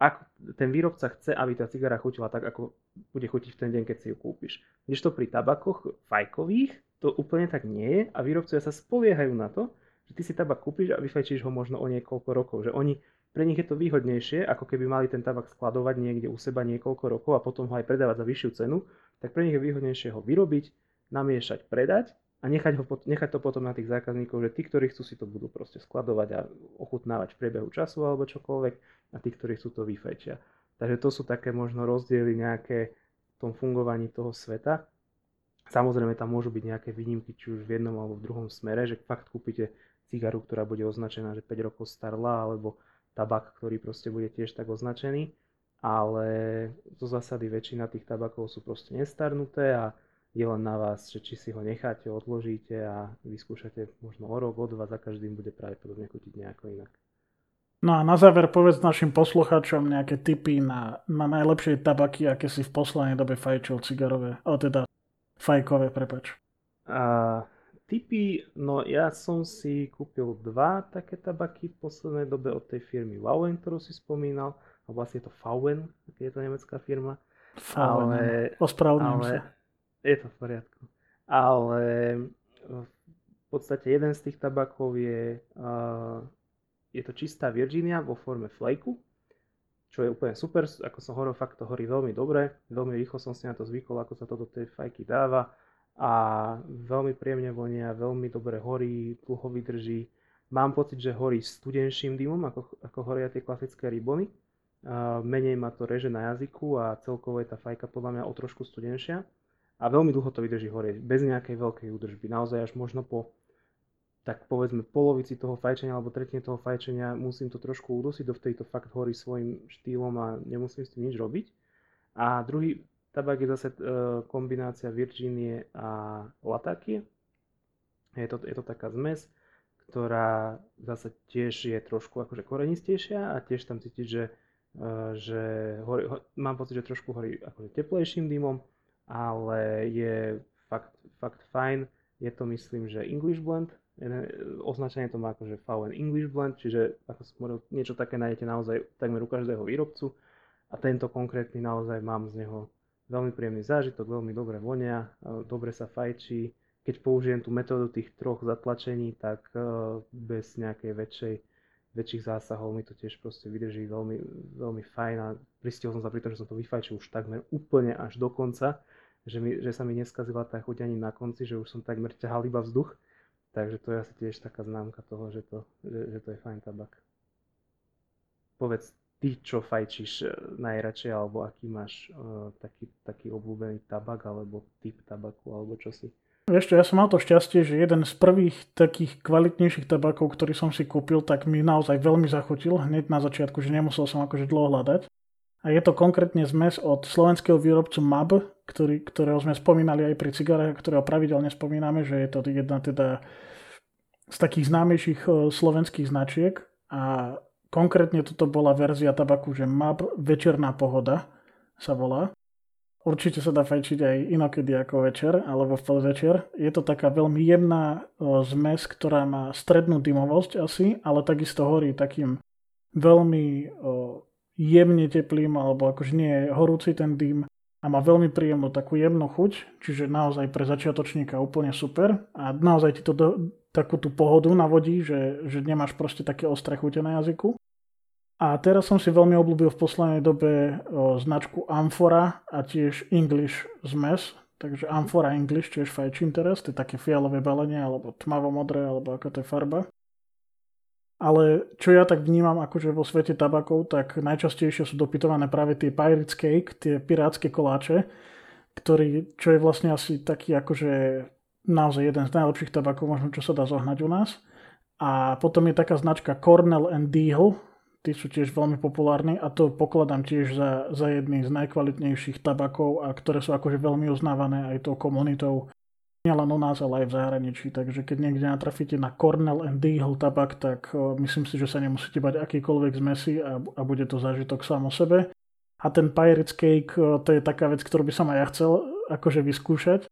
ak ten výrobca chce, aby tá cigara chutila tak, ako bude chutiť v ten deň, keď si ju kúpiš. to pri tabakoch fajkových to úplne tak nie je a výrobcovia sa spoliehajú na to, že ty si tabak kúpiš a vyfajčíš ho možno o niekoľko rokov. Že oni, pre nich je to výhodnejšie, ako keby mali ten tabak skladovať niekde u seba niekoľko rokov a potom ho aj predávať za vyššiu cenu, tak pre nich je výhodnejšie ho vyrobiť, namiešať, predať a nechať, ho, nechať to potom na tých zákazníkov, že tí, ktorí chcú si to budú proste skladovať a ochutnávať v priebehu času alebo čokoľvek a tí, ktorí chcú to vyfajčia. Takže to sú také možno rozdiely nejaké v tom fungovaní toho sveta. Samozrejme tam môžu byť nejaké výnimky, či už v jednom alebo v druhom smere, že fakt kúpite cigaru, ktorá bude označená, že 5 rokov starla, alebo tabak, ktorý proste bude tiež tak označený. Ale zo zásady väčšina tých tabakov sú proste nestarnuté a je len na vás, že či si ho necháte, odložíte a vyskúšate možno o rok, o dva, za každým bude pravdepodobne chutiť nejako inak. No a na záver povedz našim posluchačom nejaké tipy na, na najlepšie tabaky, aké si v poslednej dobe fajčil cigarové, o teda fajkové, prepač. A, tipy, no ja som si kúpil dva také tabaky v poslednej dobe od tej firmy Wauen, ktorú si spomínal, alebo asi je to Fauen, je to nemecká firma. Fauen, ale, ospravedlňujem ale, sa je to v poriadku. Ale v podstate jeden z tých tabakov je, uh, je to čistá Virginia vo forme flakeu, čo je úplne super, ako som hovoril, fakt to horí veľmi dobre, veľmi rýchlo som si na to zvykol, ako sa to do tej fajky dáva a veľmi príjemne vonia, veľmi dobre horí, dlho vydrží. Mám pocit, že horí studenším dymom, ako, ako horia tie klasické ribony. Uh, menej ma to reže na jazyku a celkovo je tá fajka podľa mňa o trošku studenšia a veľmi dlho to vydrží horieť, bez nejakej veľkej údržby. Naozaj až možno po tak povedzme polovici toho fajčenia alebo tretine toho fajčenia musím to trošku udusiť, dovtedy to fakt horí svojim štýlom a nemusím s tým nič robiť. A druhý tabak je zase e, kombinácia Virginie a Latakie. Je to, je to taká zmes, ktorá zase tiež je trošku akože korenistejšia a tiež tam cítiť, že, e, že horí, ho, mám pocit, že trošku horí akože teplejším dymom ale je fakt, fakt fajn. Je to myslím, že English Blend označenie to má akože VN English Blend, čiže ako som hovoril, niečo také nájdete naozaj takmer u každého výrobcu a tento konkrétny naozaj mám z neho veľmi príjemný zážitok, veľmi dobre vonia, dobre sa fajčí. Keď použijem tú metódu tých troch zatlačení, tak bez nejakej väčšej, väčších zásahov mi to tiež proste vydrží veľmi, veľmi fajn a pristihol som sa pri tom, že som to vyfajčil už takmer úplne až do konca, že, mi, že sa mi neskazila tá chuť ani na konci, že už som takmer ťahal iba vzduch Takže to je asi tiež taká známka toho, že to, že, že to je fajn tabak. Povedz, ty čo fajčíš eh, najradšej, alebo aký máš uh, taký, taký obľúbený tabak, alebo typ tabaku, alebo čo si? Vieš čo, ja som mal to šťastie, že jeden z prvých takých kvalitnejších tabakov, ktorý som si kúpil, tak mi naozaj veľmi zachutil hneď na začiatku, že nemusel som akože dlho hľadať. A je to konkrétne zmes od slovenského výrobcu MAB, ktorý, ktorého sme spomínali aj pri cigarách, ktorého pravidelne spomíname, že je to jedna teda z takých známejších e, slovenských značiek a konkrétne toto bola verzia tabaku, že MAB Večerná pohoda sa volá. Určite sa dá fajčiť aj inokedy ako večer alebo v podvečer. Je to taká veľmi jemná e, zmes, ktorá má strednú dymovosť asi, ale takisto horí takým veľmi o, jemne teplým, alebo akože nie je horúci ten dým a má veľmi príjemnú takú jemnú chuť, čiže naozaj pre začiatočníka úplne super a naozaj ti to do, takú tú pohodu navodí, že, že nemáš proste také ostré chute na jazyku. A teraz som si veľmi obľúbil v poslednej dobe o, značku Amphora a tiež English zmes, takže Amphora English tiež fajčím teraz, to je také fialové balenie alebo tmavo modré alebo ako to je farba. Ale čo ja tak vnímam akože vo svete tabakov, tak najčastejšie sú dopytované práve tie Pirates Cake, tie pirátske koláče, ktorý, čo je vlastne asi taký akože naozaj jeden z najlepších tabakov, možno čo sa dá zohnať u nás. A potom je taká značka Cornell and Deal, tí sú tiež veľmi populárni a to pokladám tiež za, za jedný z najkvalitnejších tabakov a ktoré sú akože veľmi uznávané aj tou komunitou nielen u nás, ale aj v zahraničí. Takže keď niekde natrafíte na Cornell and Deagle tabak, tak myslím si, že sa nemusíte bať akýkoľvek zmesi a, a bude to zážitok sám o sebe. A ten Pirates Cake, to je taká vec, ktorú by som aj ja chcel akože vyskúšať.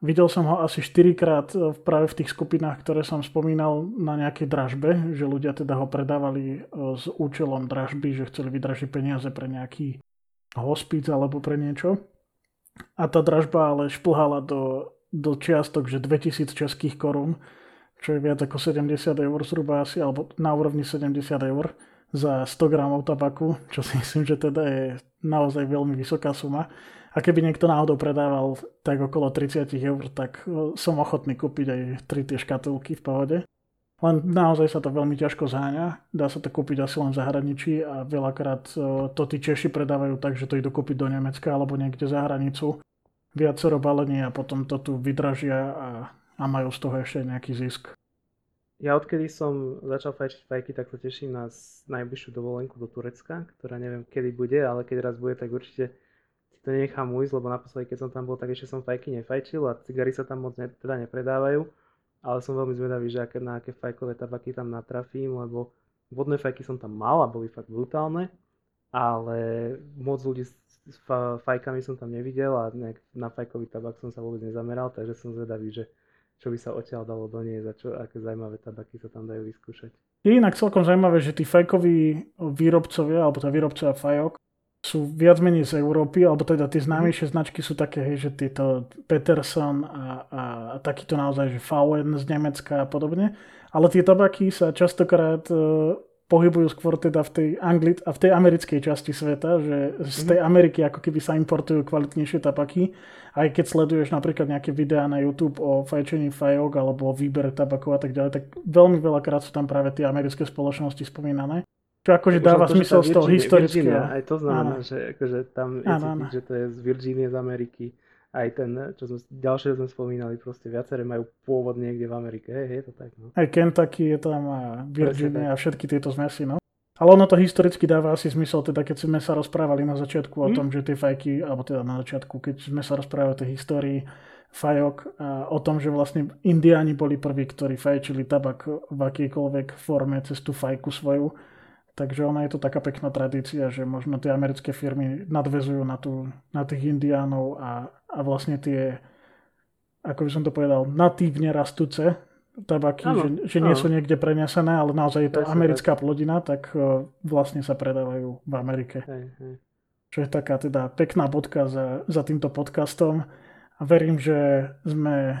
Videl som ho asi 4 krát práve v tých skupinách, ktoré som spomínal na nejakej dražbe, že ľudia teda ho predávali s účelom dražby, že chceli vydražiť peniaze pre nejaký hospic alebo pre niečo. A tá dražba ale šplhala do do čiastok, že 2000 českých korún, čo je viac ako 70 eur zhruba asi, alebo na úrovni 70 eur za 100 gramov tabaku, čo si myslím, že teda je naozaj veľmi vysoká suma. A keby niekto náhodou predával tak okolo 30 eur, tak e, som ochotný kúpiť aj 3 tie škatulky v pohode. Len naozaj sa to veľmi ťažko zháňa. Dá sa to kúpiť asi len v zahraničí a veľakrát e, to tí Češi predávajú tak, že to idú kúpiť do Nemecka alebo niekde za hranicu viacero balení a potom to tu vydražia a, a majú z toho ešte nejaký zisk. Ja odkedy som začal fajčiť fajky, tak sa teším na najbližšiu dovolenku do Turecka, ktorá neviem kedy bude, ale keď raz bude, tak určite si to nenechám ujsť, lebo naposledy, keď som tam bol, tak ešte som fajky nefajčil a cigary sa tam moc ne, teda nepredávajú. Ale som veľmi zvedavý, že aké, na aké fajkové tabaky tam natrafím, lebo vodné fajky som tam mal a boli fakt brutálne, ale moc ľudí s fajkami som tam nevidel a na fajkový tabak som sa vôbec nezameral, takže som zvedavý, že čo by sa odtiaľ dalo doniesť a čo, aké zaujímavé tabaky sa tam dajú vyskúšať. Je inak celkom zaujímavé, že tí fajkoví výrobcovia, alebo tá výrobcovia fajok, sú viac menej z Európy, alebo teda tie známejšie značky sú také, hej, že títo Peterson a, a, a takýto naozaj, že VN z Nemecka a podobne. Ale tie tabaky sa častokrát pohybujú skôr teda v tej, Angli- a v tej americkej časti sveta, že z tej mhm. Ameriky ako keby sa importujú kvalitnejšie tabaky. Aj keď sleduješ napríklad nejaké videá na YouTube o fajčení fajok alebo o výbere tabakov a tak ďalej, tak veľmi veľakrát sú tam práve tie americké spoločnosti spomínané. Čo akože dáva to, zmysel z toho historického. Aj to znamená, áno. že akože tam je áno, cítiť, áno. že to je z Virginie z Ameriky aj ten, čo sme, ďalšie sme spomínali, proste viaceré majú pôvod niekde v Amerike, hej, je to tak, no. Aj Kentucky je tam a Virginia a všetky tieto zmesy, no. Ale ono to historicky dáva asi zmysel, teda keď sme sa rozprávali na začiatku o hm? tom, že tie fajky, alebo teda na začiatku, keď sme sa rozprávali o tej histórii fajok a o tom, že vlastne indiáni boli prví, ktorí fajčili tabak v akejkoľvek forme cez tú fajku svoju. Takže ona je to taká pekná tradícia, že možno tie americké firmy nadvezujú na, tú, na tých indiánov a a vlastne tie, ako by som to povedal, natívne rastúce tabaky, Áno, že, že nie sú niekde prenesené, ale naozaj je to Presne americká plodina, tak eh, vlastne sa predávajú v Amerike. Hej, hej. Čo je taká teda pekná bodka za, za týmto podcastom. A verím, že sme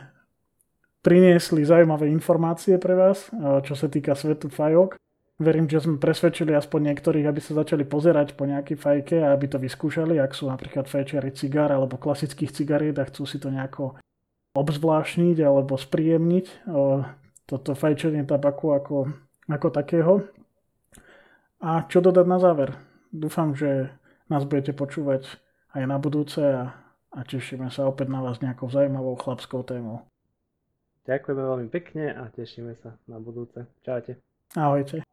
priniesli zaujímavé informácie pre vás, eh, čo sa týka svetu fajok. Verím, že sme presvedčili aspoň niektorých, aby sa začali pozerať po nejakej fajke a aby to vyskúšali, ak sú napríklad fajčiari cigár alebo klasických cigariet a chcú si to nejako obzvlášniť alebo spríjemniť toto fajčenie tabaku ako, ako takého. A čo dodať na záver? Dúfam, že nás budete počúvať aj na budúce a, a tešíme sa opäť na vás nejakou zaujímavou chlapskou témou. Ďakujeme veľmi pekne a tešíme sa na budúce. Čaute. Ahojte.